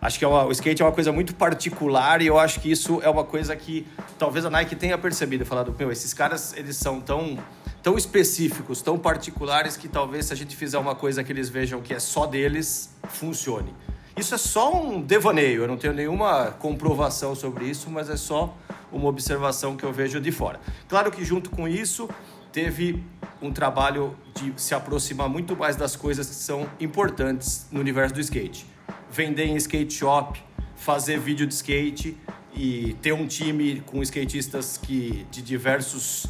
Acho que é uma- o skate é uma coisa muito particular e eu acho que isso é uma coisa que talvez a Nike tenha percebido, falado, meu, esses caras eles são tão tão específicos, tão particulares que talvez se a gente fizer uma coisa que eles vejam que é só deles, funcione. Isso é só um devaneio, eu não tenho nenhuma comprovação sobre isso, mas é só uma observação que eu vejo de fora. Claro que junto com isso teve um trabalho de se aproximar muito mais das coisas que são importantes no universo do skate. Vender em skate shop, fazer vídeo de skate e ter um time com skatistas que de diversos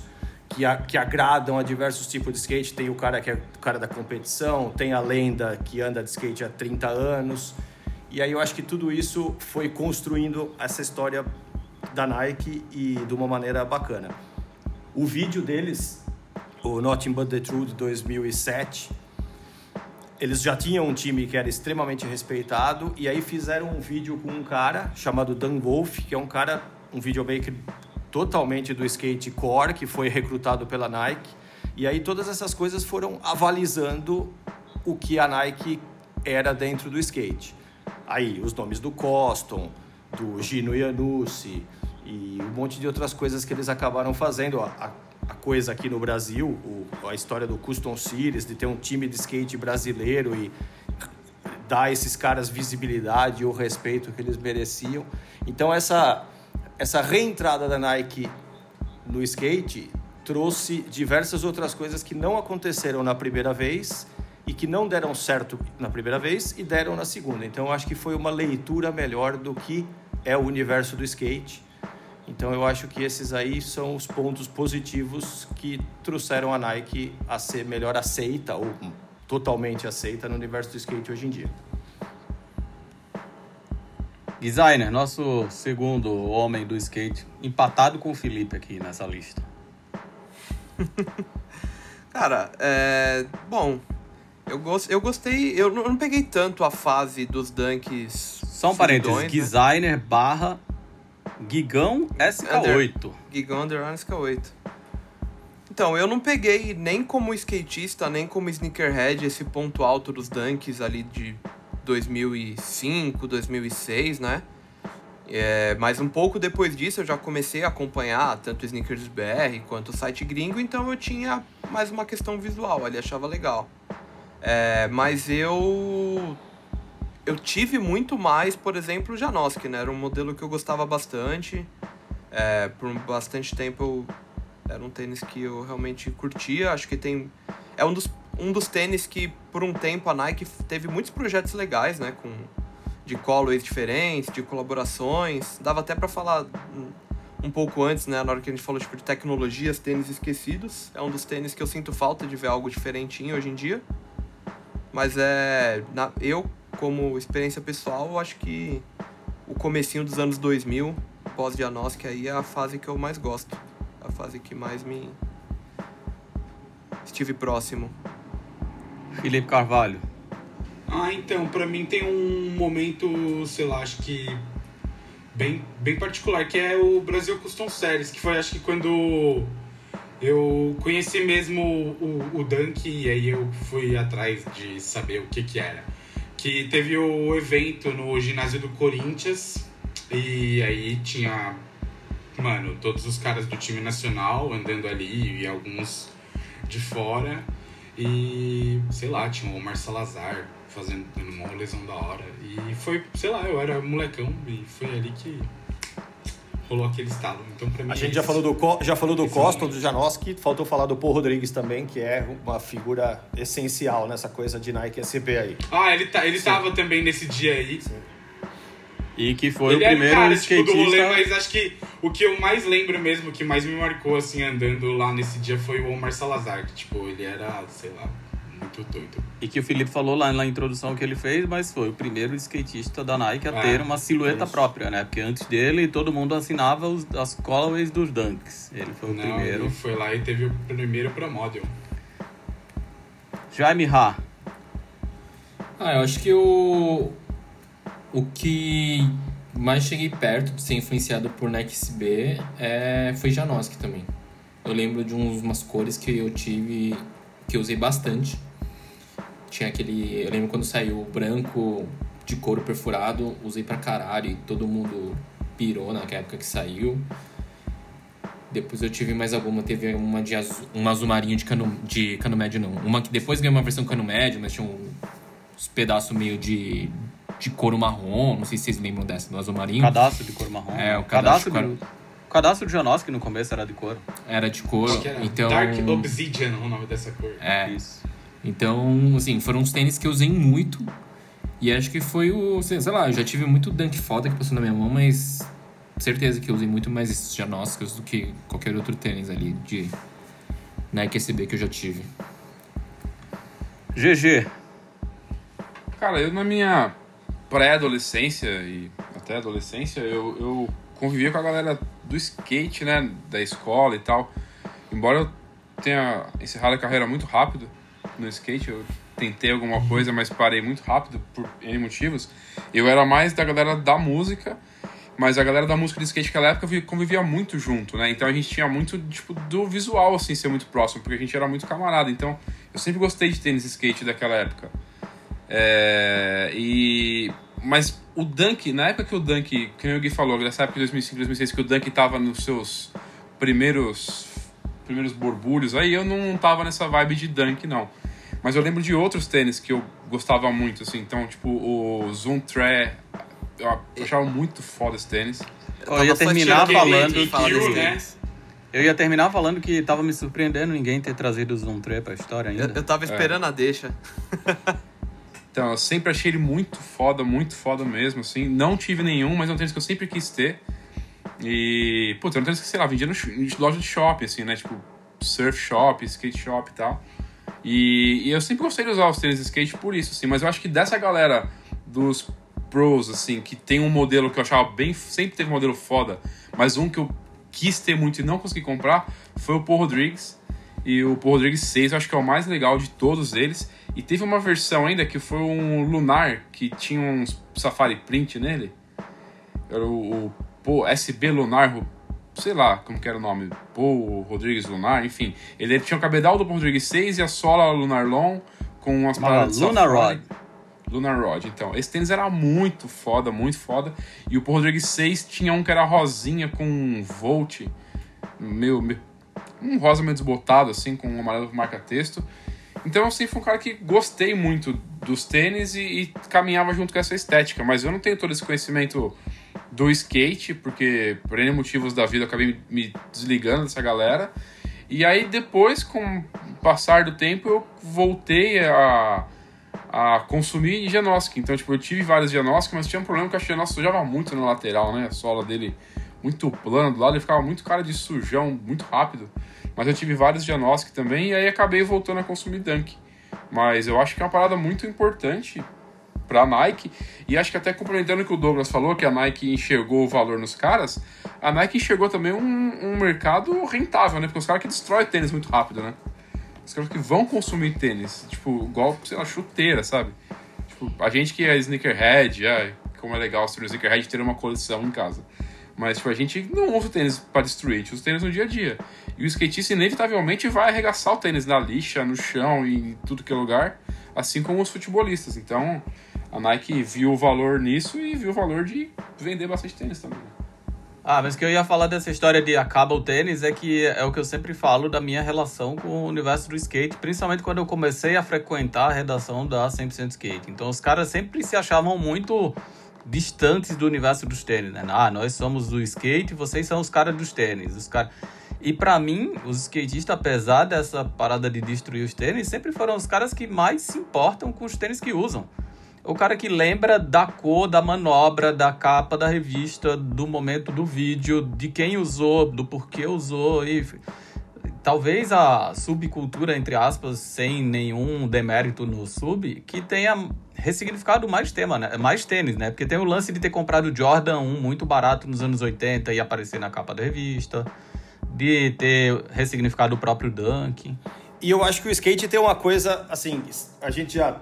que, a- que agradam a diversos tipos de skate. Tem o cara que é o cara da competição, tem a lenda que anda de skate há 30 anos. E aí eu acho que tudo isso foi construindo essa história da Nike e de uma maneira bacana. O vídeo deles, o Nothing But The Truth 2007, eles já tinham um time que era extremamente respeitado e aí fizeram um vídeo com um cara chamado Dan Wolf, que é um cara, um videomaker totalmente do skate core, que foi recrutado pela Nike. E aí todas essas coisas foram avalizando o que a Nike era dentro do skate. Aí os nomes do Coston, do Gino Iannussi e um monte de outras coisas que eles acabaram fazendo. A, a- a coisa aqui no Brasil, o- a história do Custom Series, de ter um time de skate brasileiro e dar a esses caras visibilidade e o respeito que eles mereciam. Então essa essa reentrada da Nike no skate trouxe diversas outras coisas que não aconteceram na primeira vez e que não deram certo na primeira vez e deram na segunda. Então eu acho que foi uma leitura melhor do que é o universo do skate. Então eu acho que esses aí são os pontos positivos que trouxeram a Nike a ser melhor aceita ou totalmente aceita no universo do skate hoje em dia. Designer, nosso segundo homem do skate, empatado com o Felipe aqui nessa lista. Cara, é. Bom, eu, gos- eu gostei. Eu não, eu não peguei tanto a fase dos dunks. Só um parênteses, né? designer barra Gigão SK8. Giga Underline SK8. Então, eu não peguei nem como skatista, nem como sneakerhead esse ponto alto dos dunks ali de 2005, 2006, né? É, mas um pouco depois disso eu já comecei a acompanhar tanto o Sneakers BR quanto o site gringo, então eu tinha mais uma questão visual ali, achava legal. É, mas eu eu tive muito mais, por exemplo, o Janoski, né? Era um modelo que eu gostava bastante. É, por bastante tempo eu, era um tênis que eu realmente curtia. Acho que tem. É um dos, um dos tênis que, por um tempo, a Nike teve muitos projetos legais, né? Com, de colorways diferentes, de colaborações. Dava até para falar um, pouco antes, né? Na hora que a gente falou tipo, de tecnologias, tênis esquecidos. É um dos tênis que eu sinto falta de ver algo diferentinho hoje em dia. Mas é. Na, eu, como experiência pessoal, eu acho que o comecinho dos anos 2000, pós-diagnóstico, aí é a fase que eu mais gosto. A fase que mais me. estive próximo. Felipe Carvalho. Ah, então, pra mim tem um momento, sei lá, acho que bem, bem particular, que é o Brasil Custom Series, que foi acho que quando eu conheci mesmo o, o Dunk e aí eu fui atrás de saber o que que era. Que teve o evento no ginásio do Corinthians e aí tinha, mano, todos os caras do time nacional andando ali e alguns de fora. E sei lá, tinha o Omar Salazar fazendo uma lesão da hora. E foi, sei lá, eu era molecão e foi ali que rolou aquele estalo. Então, pra mim, A gente é já falou do, Co- já falou do Costa, do Janoski, faltou falar do Paul Rodrigues também, que é uma figura essencial nessa coisa de Nike SB aí. Ah, ele, tá, ele tava também nesse dia aí. E que foi ele o primeiro era o cara, tipo, do rolê, skatista. mas acho que o que eu mais lembro mesmo, o que mais me marcou, assim, andando lá nesse dia foi o Omar Salazar, que, tipo, ele era, sei lá, muito doido. E que o Felipe falou lá na introdução que ele fez, mas foi o primeiro skatista da Nike a É, ter uma silhueta isso. própria, né? Porque antes dele todo mundo assinava os, as colorways dos Dunks. Ele foi o Não, primeiro. ele foi lá e teve o primeiro Pro Model. Jaime Ha. Ah, eu acho que o. O que mais cheguei perto de ser influenciado por Nike SB é, foi Janoski também. Eu lembro de uns, umas cores que eu tive, que eu usei bastante. Tinha aquele. Eu lembro quando saiu o branco de couro perfurado, usei pra caralho e todo mundo pirou na época que saiu. Depois eu tive mais alguma, teve uma de azul, um azul marinho de cano, de cano médio não. Uma que depois ganhou uma versão cano médio, mas tinha um, uns pedaços meio de, de couro marrom, não sei se vocês lembram dessa, do azul marinho. Cadastro de cor marrom. É, o cadastro cadastro, do, o cadastro do Janoski no começo era de cor. Era de couro, era então... Dark Obsidian o nome dessa cor. É, Isso. Então, assim, foram uns tênis que eu usei muito. E acho que foi o. Sei sei lá, eu já tive muito dunk foda que passou na minha mão, mas certeza que eu usei muito mais esses Janowskis do que qualquer outro tênis ali de Nike SB que eu já tive. GG. Cara, eu na minha pré-adolescência e até adolescência, eu, eu convivia com a galera do skate, né? Da escola e tal. Embora eu tenha encerrado a carreira muito rápido no skate, eu tentei alguma coisa, mas parei muito rápido por N motivos. Eu era mais da galera da música, mas a galera da música de skate naquela época vi- convivia muito junto, né? Então a gente tinha muito, tipo, do visual, assim, ser muito próximo, porque a gente era muito camarada. Então eu sempre gostei de tênis skate daquela época. É, e mas o Dunk, na época que o Dunk, que o Gui falou, nessa época de 2005, 2006, que o Dunk tava nos seus primeiros primeiros borbulhos, aí eu não tava nessa vibe de Dunk não. Mas eu lembro de outros tênis que eu gostava muito, assim, então, tipo, o Zoom Tre, eu achava muito foda esse tênis. Eu ia tava só terminar falando que- desse né? tênis. Eu ia terminar falando que tava me surpreendendo ninguém ter trazido o Zoom 3 pra história Eu, ainda. eu tava esperando a deixa. Então, eu sempre achei ele muito foda, muito foda mesmo, assim. Não tive nenhum, mas é um tênis que eu sempre quis ter. E, putz, é um tênis que, sei lá, vendia no, em loja de shopping, assim, né? Tipo, surf shop, skate shop e tal. E, e eu sempre gostei de usar os tênis de skate por isso, assim. Mas eu acho que dessa galera dos pros, assim, que tem um modelo que eu achava bem... Sempre teve um modelo foda, mas um que eu quis ter muito e não consegui comprar foi o Paul Rodrigues. E o Paul Rodrigues 6 eu acho que é o mais legal de todos eles. E teve uma versão ainda que foi um Lunar, que tinha uns Safari Print nele. Era o, o Paul SB Lunar, sei lá como que era o nome. Paul Rodrigues Lunar, enfim. Ele tinha o cabedal do Paul Rodrigues 6 e a sola Lunar Long com umas Chamava paradas Lunar. Rod. Lunar Rod. Então, esse tênis era muito foda, muito foda. E o Paul Rodrigues 6 tinha um que era rosinha com um Volt, meio, meio um rosa meio desbotado, assim, com um amarelo marca-texto. Então eu sempre fui um cara que gostei muito dos tênis e, e, caminhava junto com essa estética, mas eu não tenho todo esse conhecimento do skate, porque por N motivos da vida eu acabei me desligando dessa galera. E aí depois, com o passar do tempo, eu voltei a, a consumir Genosk. Então, tipo, eu tive vários Genosk, mas tinha um problema que a Genosk sujava muito na lateral, né? A sola dele muito plano, do lado ele ficava muito cara de sujão, muito rápido. Mas eu tive vários Janosk também e aí acabei voltando a consumir Dunk. Mas eu acho que é uma parada muito importante para a Nike. E acho que até complementando o que o Douglas falou, que a Nike enxergou o valor nos caras, a Nike enxergou também um, um mercado rentável, né? Porque os caras que destroem tênis muito rápido, né? Os caras que vão consumir tênis, tipo, igual, sei lá, chuteira, sabe? Tipo, a gente que é sneakerhead, é, como é legal ser um sneakerhead ter uma coleção em casa. Mas tipo, a gente não usa o tênis para destruir, a gente usa o tênis no dia a dia. E o skatista inevitavelmente vai arregaçar o tênis na lixa, no chão e em tudo que é lugar, assim como os futebolistas. Então a Nike viu o valor nisso e viu o valor de vender bastante tênis também. Ah, mas o que eu ia falar dessa história de acaba o tênis é que é o que eu sempre falo da minha relação com o universo do skate, principalmente quando eu comecei a frequentar a redação da 100% Skate. Então os caras sempre se achavam muito distantes do universo dos tênis, né? Ah, nós somos do skate, vocês são os caras dos tênis. Os cara... E para mim, os skatistas, apesar dessa parada de destruir os tênis, sempre foram os caras que mais se importam com os tênis que usam. O cara que lembra da cor, da manobra, da capa da revista, do momento do vídeo, de quem usou, do porquê usou. E talvez a subcultura, entre aspas, sem nenhum demérito no sub, que tenha ressignificado mais tema, né? Mais tênis, né? Porque tem o lance de ter comprado o Jordan 1 muito barato nos anos 80 e aparecer na capa da revista, de ter ressignificado o próprio Dunk. E eu acho que o skate tem uma coisa, assim, a gente já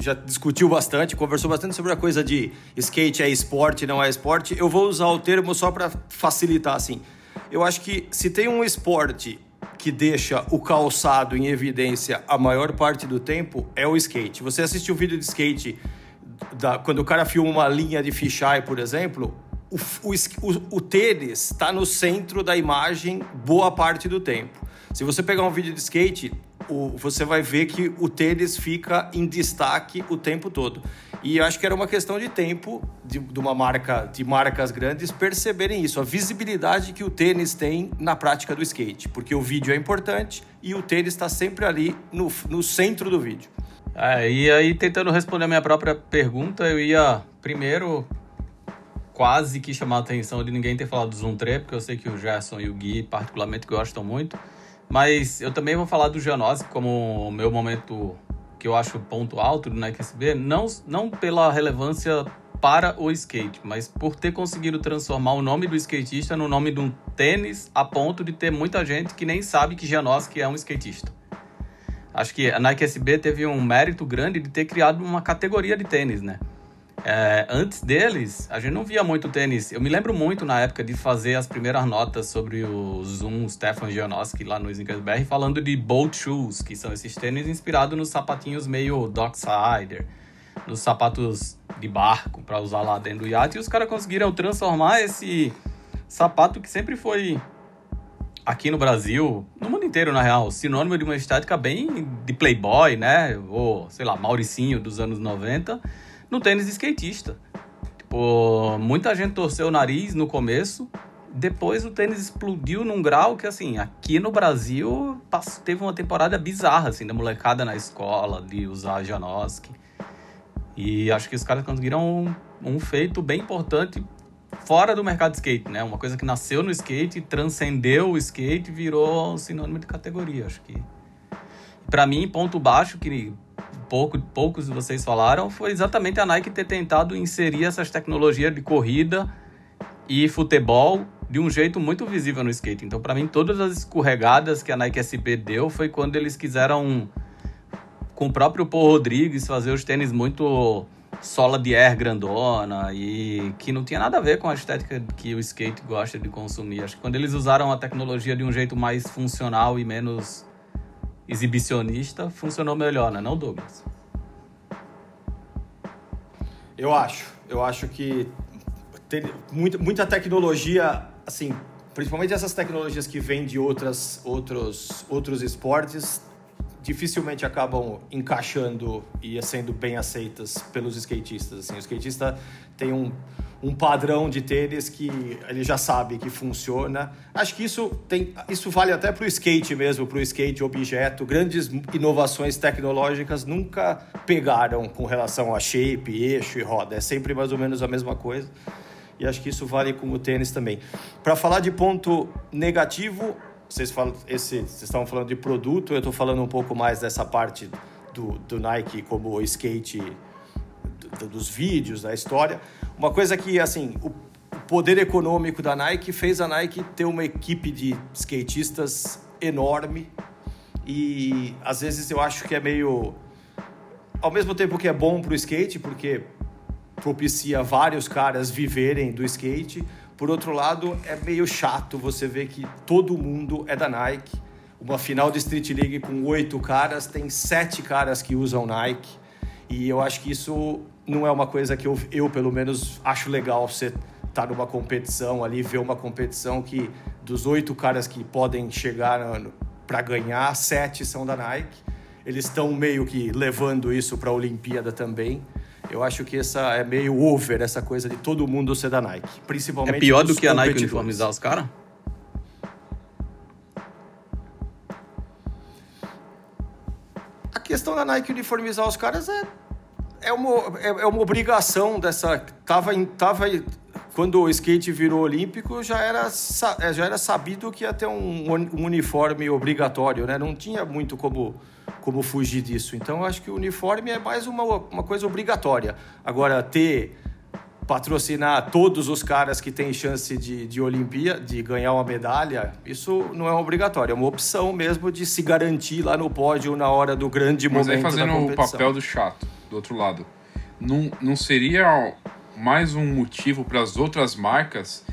já discutiu bastante, conversou bastante sobre a coisa de skate é esporte, não é esporte. Eu vou usar o termo só para facilitar assim. Eu acho que se tem um esporte que deixa o calçado em evidência a maior parte do tempo é o skate. Você assistiu o vídeo de skate da, quando o cara filma uma linha de fisheye, por exemplo, o, o, o tênis está no centro da imagem boa parte do tempo. Se você pegar um vídeo de skate, o, você vai ver que o tênis fica em destaque o tempo todo. E eu acho que era uma questão de tempo de, de, uma marca, de marcas grandes perceberem isso, a visibilidade que o tênis tem na prática do skate, porque o vídeo é importante e o tênis está sempre ali no, no centro do vídeo. É, e aí, tentando responder a minha própria pergunta, eu ia primeiro quase que chamar a atenção de ninguém ter falado do Zoom 3, porque eu sei que o Gerson e o Gui particularmente gostam muito. Mas eu também vou falar do Janose como o meu momento que eu acho ponto alto do Nike SB, não, não pela relevância para o skate, mas por ter conseguido transformar o nome do skatista no nome de um tênis a ponto de ter muita gente que nem sabe que Janoski é um skatista. Acho que a Nike SB teve um mérito grande de ter criado uma categoria de tênis, né? É, antes deles, a gente não via muito tênis. Eu me lembro muito na época de fazer as primeiras notas sobre o Zoom Stefan Janoski lá no Snickersberg, falando de boat shoes, que são esses tênis inspirados nos sapatinhos meio Docksider, nos sapatos de barco para usar lá dentro do iate. E os caras conseguiram transformar esse sapato que sempre foi aqui no Brasil, no mundo inteiro na real, sinônimo de uma estética bem de playboy, né? Ou, sei lá, Mauricinho dos anos 90 no tênis skatista. Tipo, muita gente torceu o nariz no começo, depois o tênis explodiu num grau que, assim, aqui no Brasil teve uma temporada bizarra, assim, da molecada na escola, de usar Janoski. E acho que os caras conseguiram um, um, feito bem importante fora do mercado de skate, né? Uma coisa que nasceu no skate, transcendeu o skate virou sinônimo de categoria, acho que. Para mim, ponto baixo, que pouco, poucos de vocês falaram, foi exatamente a Nike ter tentado inserir essas tecnologias de corrida e futebol de um jeito muito visível no skate. Então, para mim, todas as escorregadas que a Nike SP deu foi quando eles quiseram, com o próprio Paul Rodrigues, fazer os tênis muito sola de air grandona e que não tinha nada a ver com a estética que o skate gosta de consumir. Acho que quando eles usaram a tecnologia de um jeito mais funcional e menos exibicionista funcionou melhor, né? Não, Douglas? Eu acho. Eu acho que tem muita, muita tecnologia, assim, principalmente essas tecnologias que vêm de outras, outros, outros esportes, dificilmente acabam encaixando e sendo bem aceitas pelos skatistas. Assim, o skatista tem um, um padrão de tênis que ele já sabe que funciona. Acho que isso, tem, isso vale até para o skate mesmo, para o skate objeto. Grandes inovações tecnológicas nunca pegaram com relação a shape, eixo e roda. É sempre mais ou menos a mesma coisa. E acho que isso vale com o tênis também. Para falar de ponto negativo, vocês, falam, esse, vocês estavam falando de produto, eu estou falando um pouco mais dessa parte do, do Nike como skate, do, dos vídeos, da história. Uma coisa que, assim, o poder econômico da Nike fez a Nike ter uma equipe de skatistas enorme e às vezes eu acho que é meio ao mesmo tempo que é bom para o skate porque propicia vários caras viverem do skate. Por outro lado, é meio chato você ver que todo mundo é da Nike. Uma final de Street League com oito caras, tem sete caras que usam Nike. E eu acho que isso não é uma coisa que eu, eu pelo menos, acho legal você estar tá numa competição ali, ver uma competição que dos oito caras que podem chegar para ganhar, sete são da Nike. Eles estão meio que levando isso para a Olimpíada também. Eu acho que essa é meio over, essa coisa de todo mundo ser da Nike. Principalmente. É pior do que a Nike uniformizar os caras? A questão da Nike uniformizar os caras é, é, uma, é, é uma obrigação dessa. Tava, tava, quando o skate virou olímpico, já era, é, já era sabido que ia ter um, um uniforme obrigatório, né? Não tinha muito como como fugir disso. Então, eu acho que o uniforme é mais uma, uma coisa obrigatória. Agora, ter patrocinar todos os caras que têm chance de, de Olimpíada, de ganhar uma medalha, isso não é obrigatório, é uma opção mesmo de se garantir lá no pódio na hora do grande Mas momento aí fazendo o papel do chato, do outro lado, não, não seria mais um motivo para as outras marcas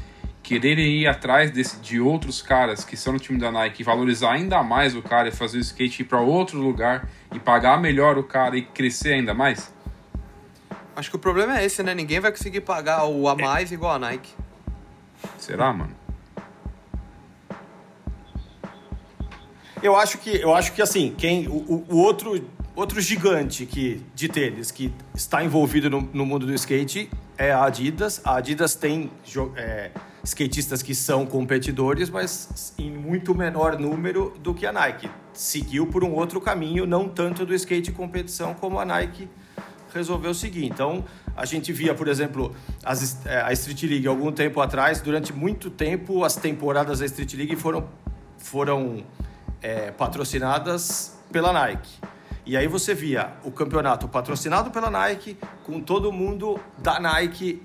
quererem ir atrás desse, de outros caras que são no time da Nike, valorizar ainda mais o cara e fazer o skate ir para outro lugar e pagar melhor o cara e crescer ainda mais? Acho que o problema é esse, né? Ninguém vai conseguir pagar o a mais é. igual a Nike. Será, mano? Eu acho que, eu acho que assim, quem o, o outro outro gigante que, de tênis que está envolvido no, no mundo do skate é a Adidas. A Adidas tem é, skatistas que são competidores, mas em muito menor número do que a Nike. Seguiu por um outro caminho, não tanto do skate competição como a Nike resolveu seguir. Então, a gente via, por exemplo, as, é, a Street League algum tempo atrás, durante muito tempo, as temporadas da Street League foram, foram é, patrocinadas pela Nike. E aí você via o campeonato patrocinado pela Nike, com todo mundo da Nike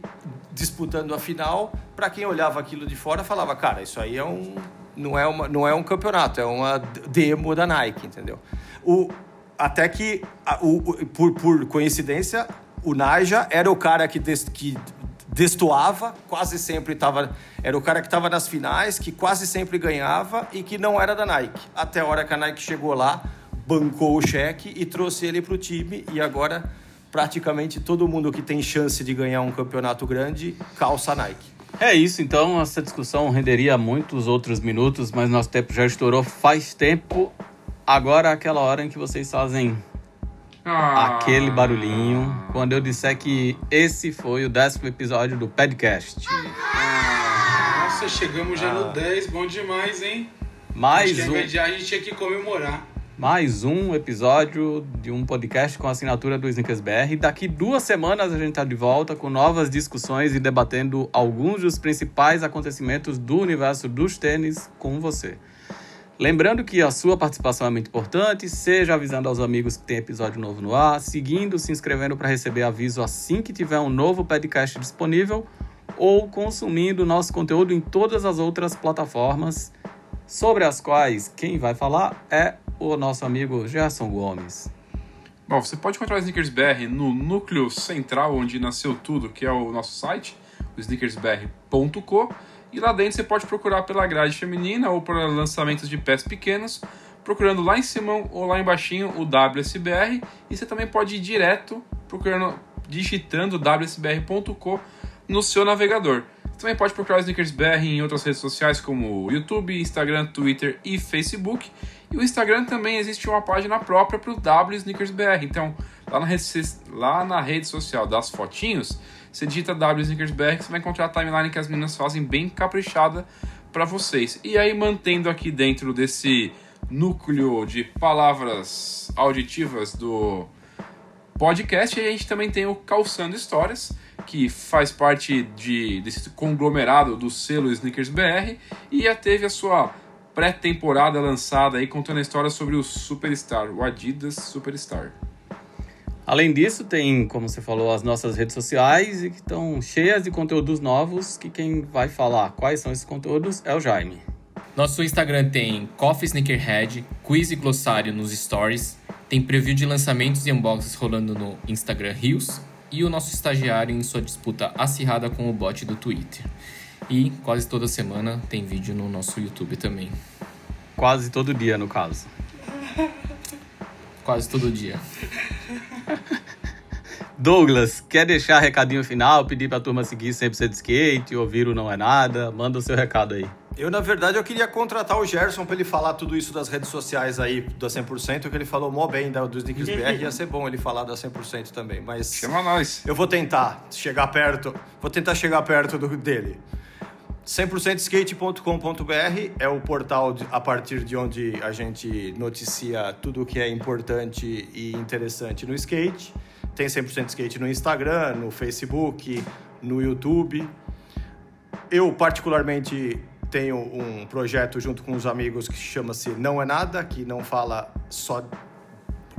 disputando a final. Para quem olhava aquilo de fora, falava, cara, isso aí é um não é, uma, não é um campeonato, é uma demo da Nike, entendeu? O, até que, o, o, por, por coincidência, o Naja era o cara que, des, que destoava, quase sempre estava. Era o cara que estava nas finais, que quase sempre ganhava e que não era da Nike. Até a hora que a Nike chegou lá, bancou o cheque e trouxe ele para o time e agora praticamente todo mundo que tem chance de ganhar um campeonato grande calça Nike. É isso, então essa discussão renderia muitos outros minutos, mas nosso tempo já estourou faz tempo. Agora é aquela hora em que vocês fazem ah. aquele barulhinho quando eu disser que esse foi o décimo episódio do podcast. Nossa, chegamos já ah. no 10, bom demais, hein? Mais um. A gente tinha que comemorar mais um episódio de um podcast com assinatura do Snickers BR. Daqui duas semanas a gente está de volta com novas discussões e debatendo alguns dos principais acontecimentos do universo dos tênis com você. Lembrando que a sua participação é muito importante, seja avisando aos amigos que tem episódio novo no ar, seguindo, se inscrevendo para receber aviso assim que tiver um novo podcast disponível ou consumindo nosso conteúdo em todas as outras plataformas sobre as quais quem vai falar é o nosso amigo Gerson Gomes. Bom, você pode encontrar o Sneakers BR no núcleo central onde nasceu tudo, que é o nosso site, o sneakersbr.co, e lá dentro você pode procurar pela grade feminina ou por lançamentos de pés pequenos, procurando lá em cima ou lá embaixo o WSBR, e você também pode ir direto procurando digitando wsbr.com no seu navegador. Você também pode procurar o SneakersBR em outras redes sociais como YouTube, Instagram, Twitter e Facebook. E o Instagram também existe uma página própria para o W SneakersBR. Então, lá na, rede, lá na rede social das fotinhos, você digita W SneakersBR que você vai encontrar a timeline que as meninas fazem bem caprichada para vocês. E aí, mantendo aqui dentro desse núcleo de palavras auditivas do podcast, a gente também tem o Calçando Histórias, que faz parte de, desse conglomerado do selo Sneakers BR e já teve a sua pré-temporada lançada aí contando a história sobre o Superstar, o Adidas Superstar. Além disso, tem, como você falou, as nossas redes sociais e que estão cheias de conteúdos novos que quem vai falar quais são esses conteúdos é o Jaime. Nosso Instagram tem Coffee Sneakerhead, quiz e glossário nos stories, tem preview de lançamentos e unboxings rolando no Instagram Rios e o nosso estagiário em sua disputa acirrada com o bot do Twitter. E quase toda semana tem vídeo no nosso YouTube também. Quase todo dia, no caso. Quase todo dia. Douglas, quer deixar recadinho final, pedir pra turma seguir 100% de skate, ouvir o Não É Nada? Manda o seu recado aí. Eu, na verdade, eu queria contratar o Gerson para ele falar tudo isso das redes sociais aí da 100%, que ele falou mó bem da, dos Sneakers BR, ia ser bom ele falar da 100% também, mas... Chama nós. Eu vou tentar chegar perto, vou tentar chegar perto do, dele. 100%skate.com.br é o portal de, a partir de onde a gente noticia tudo o que é importante e interessante no skate. Tem 100% skate no Instagram, no Facebook, no YouTube. Eu, particularmente, tenho um projeto junto com os amigos que chama-se Não é Nada, que não fala só.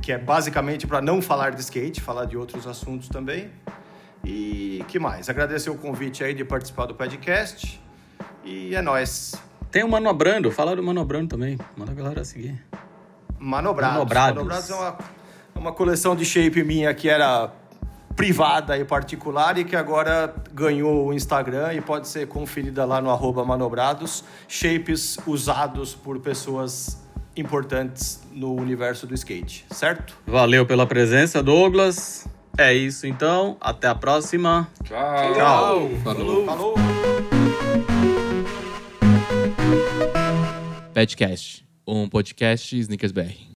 que é basicamente para não falar de skate, falar de outros assuntos também. E que mais? Agradecer o convite aí de participar do podcast. E é nóis. Tem o Manobrando, fala do Manobrando também. Manda a galera seguir. Manobrados. Manobrados. Manobrados é uma, é uma coleção de shape minha que era privada e particular e que agora ganhou o Instagram e pode ser conferida lá no arroba manobrados. Shapes usados por pessoas importantes no universo do skate, certo? Valeu pela presença, Douglas. É isso então. Até a próxima. Tchau. Tchau. Falou. Falou. Petcast, um podcast Snickers BR.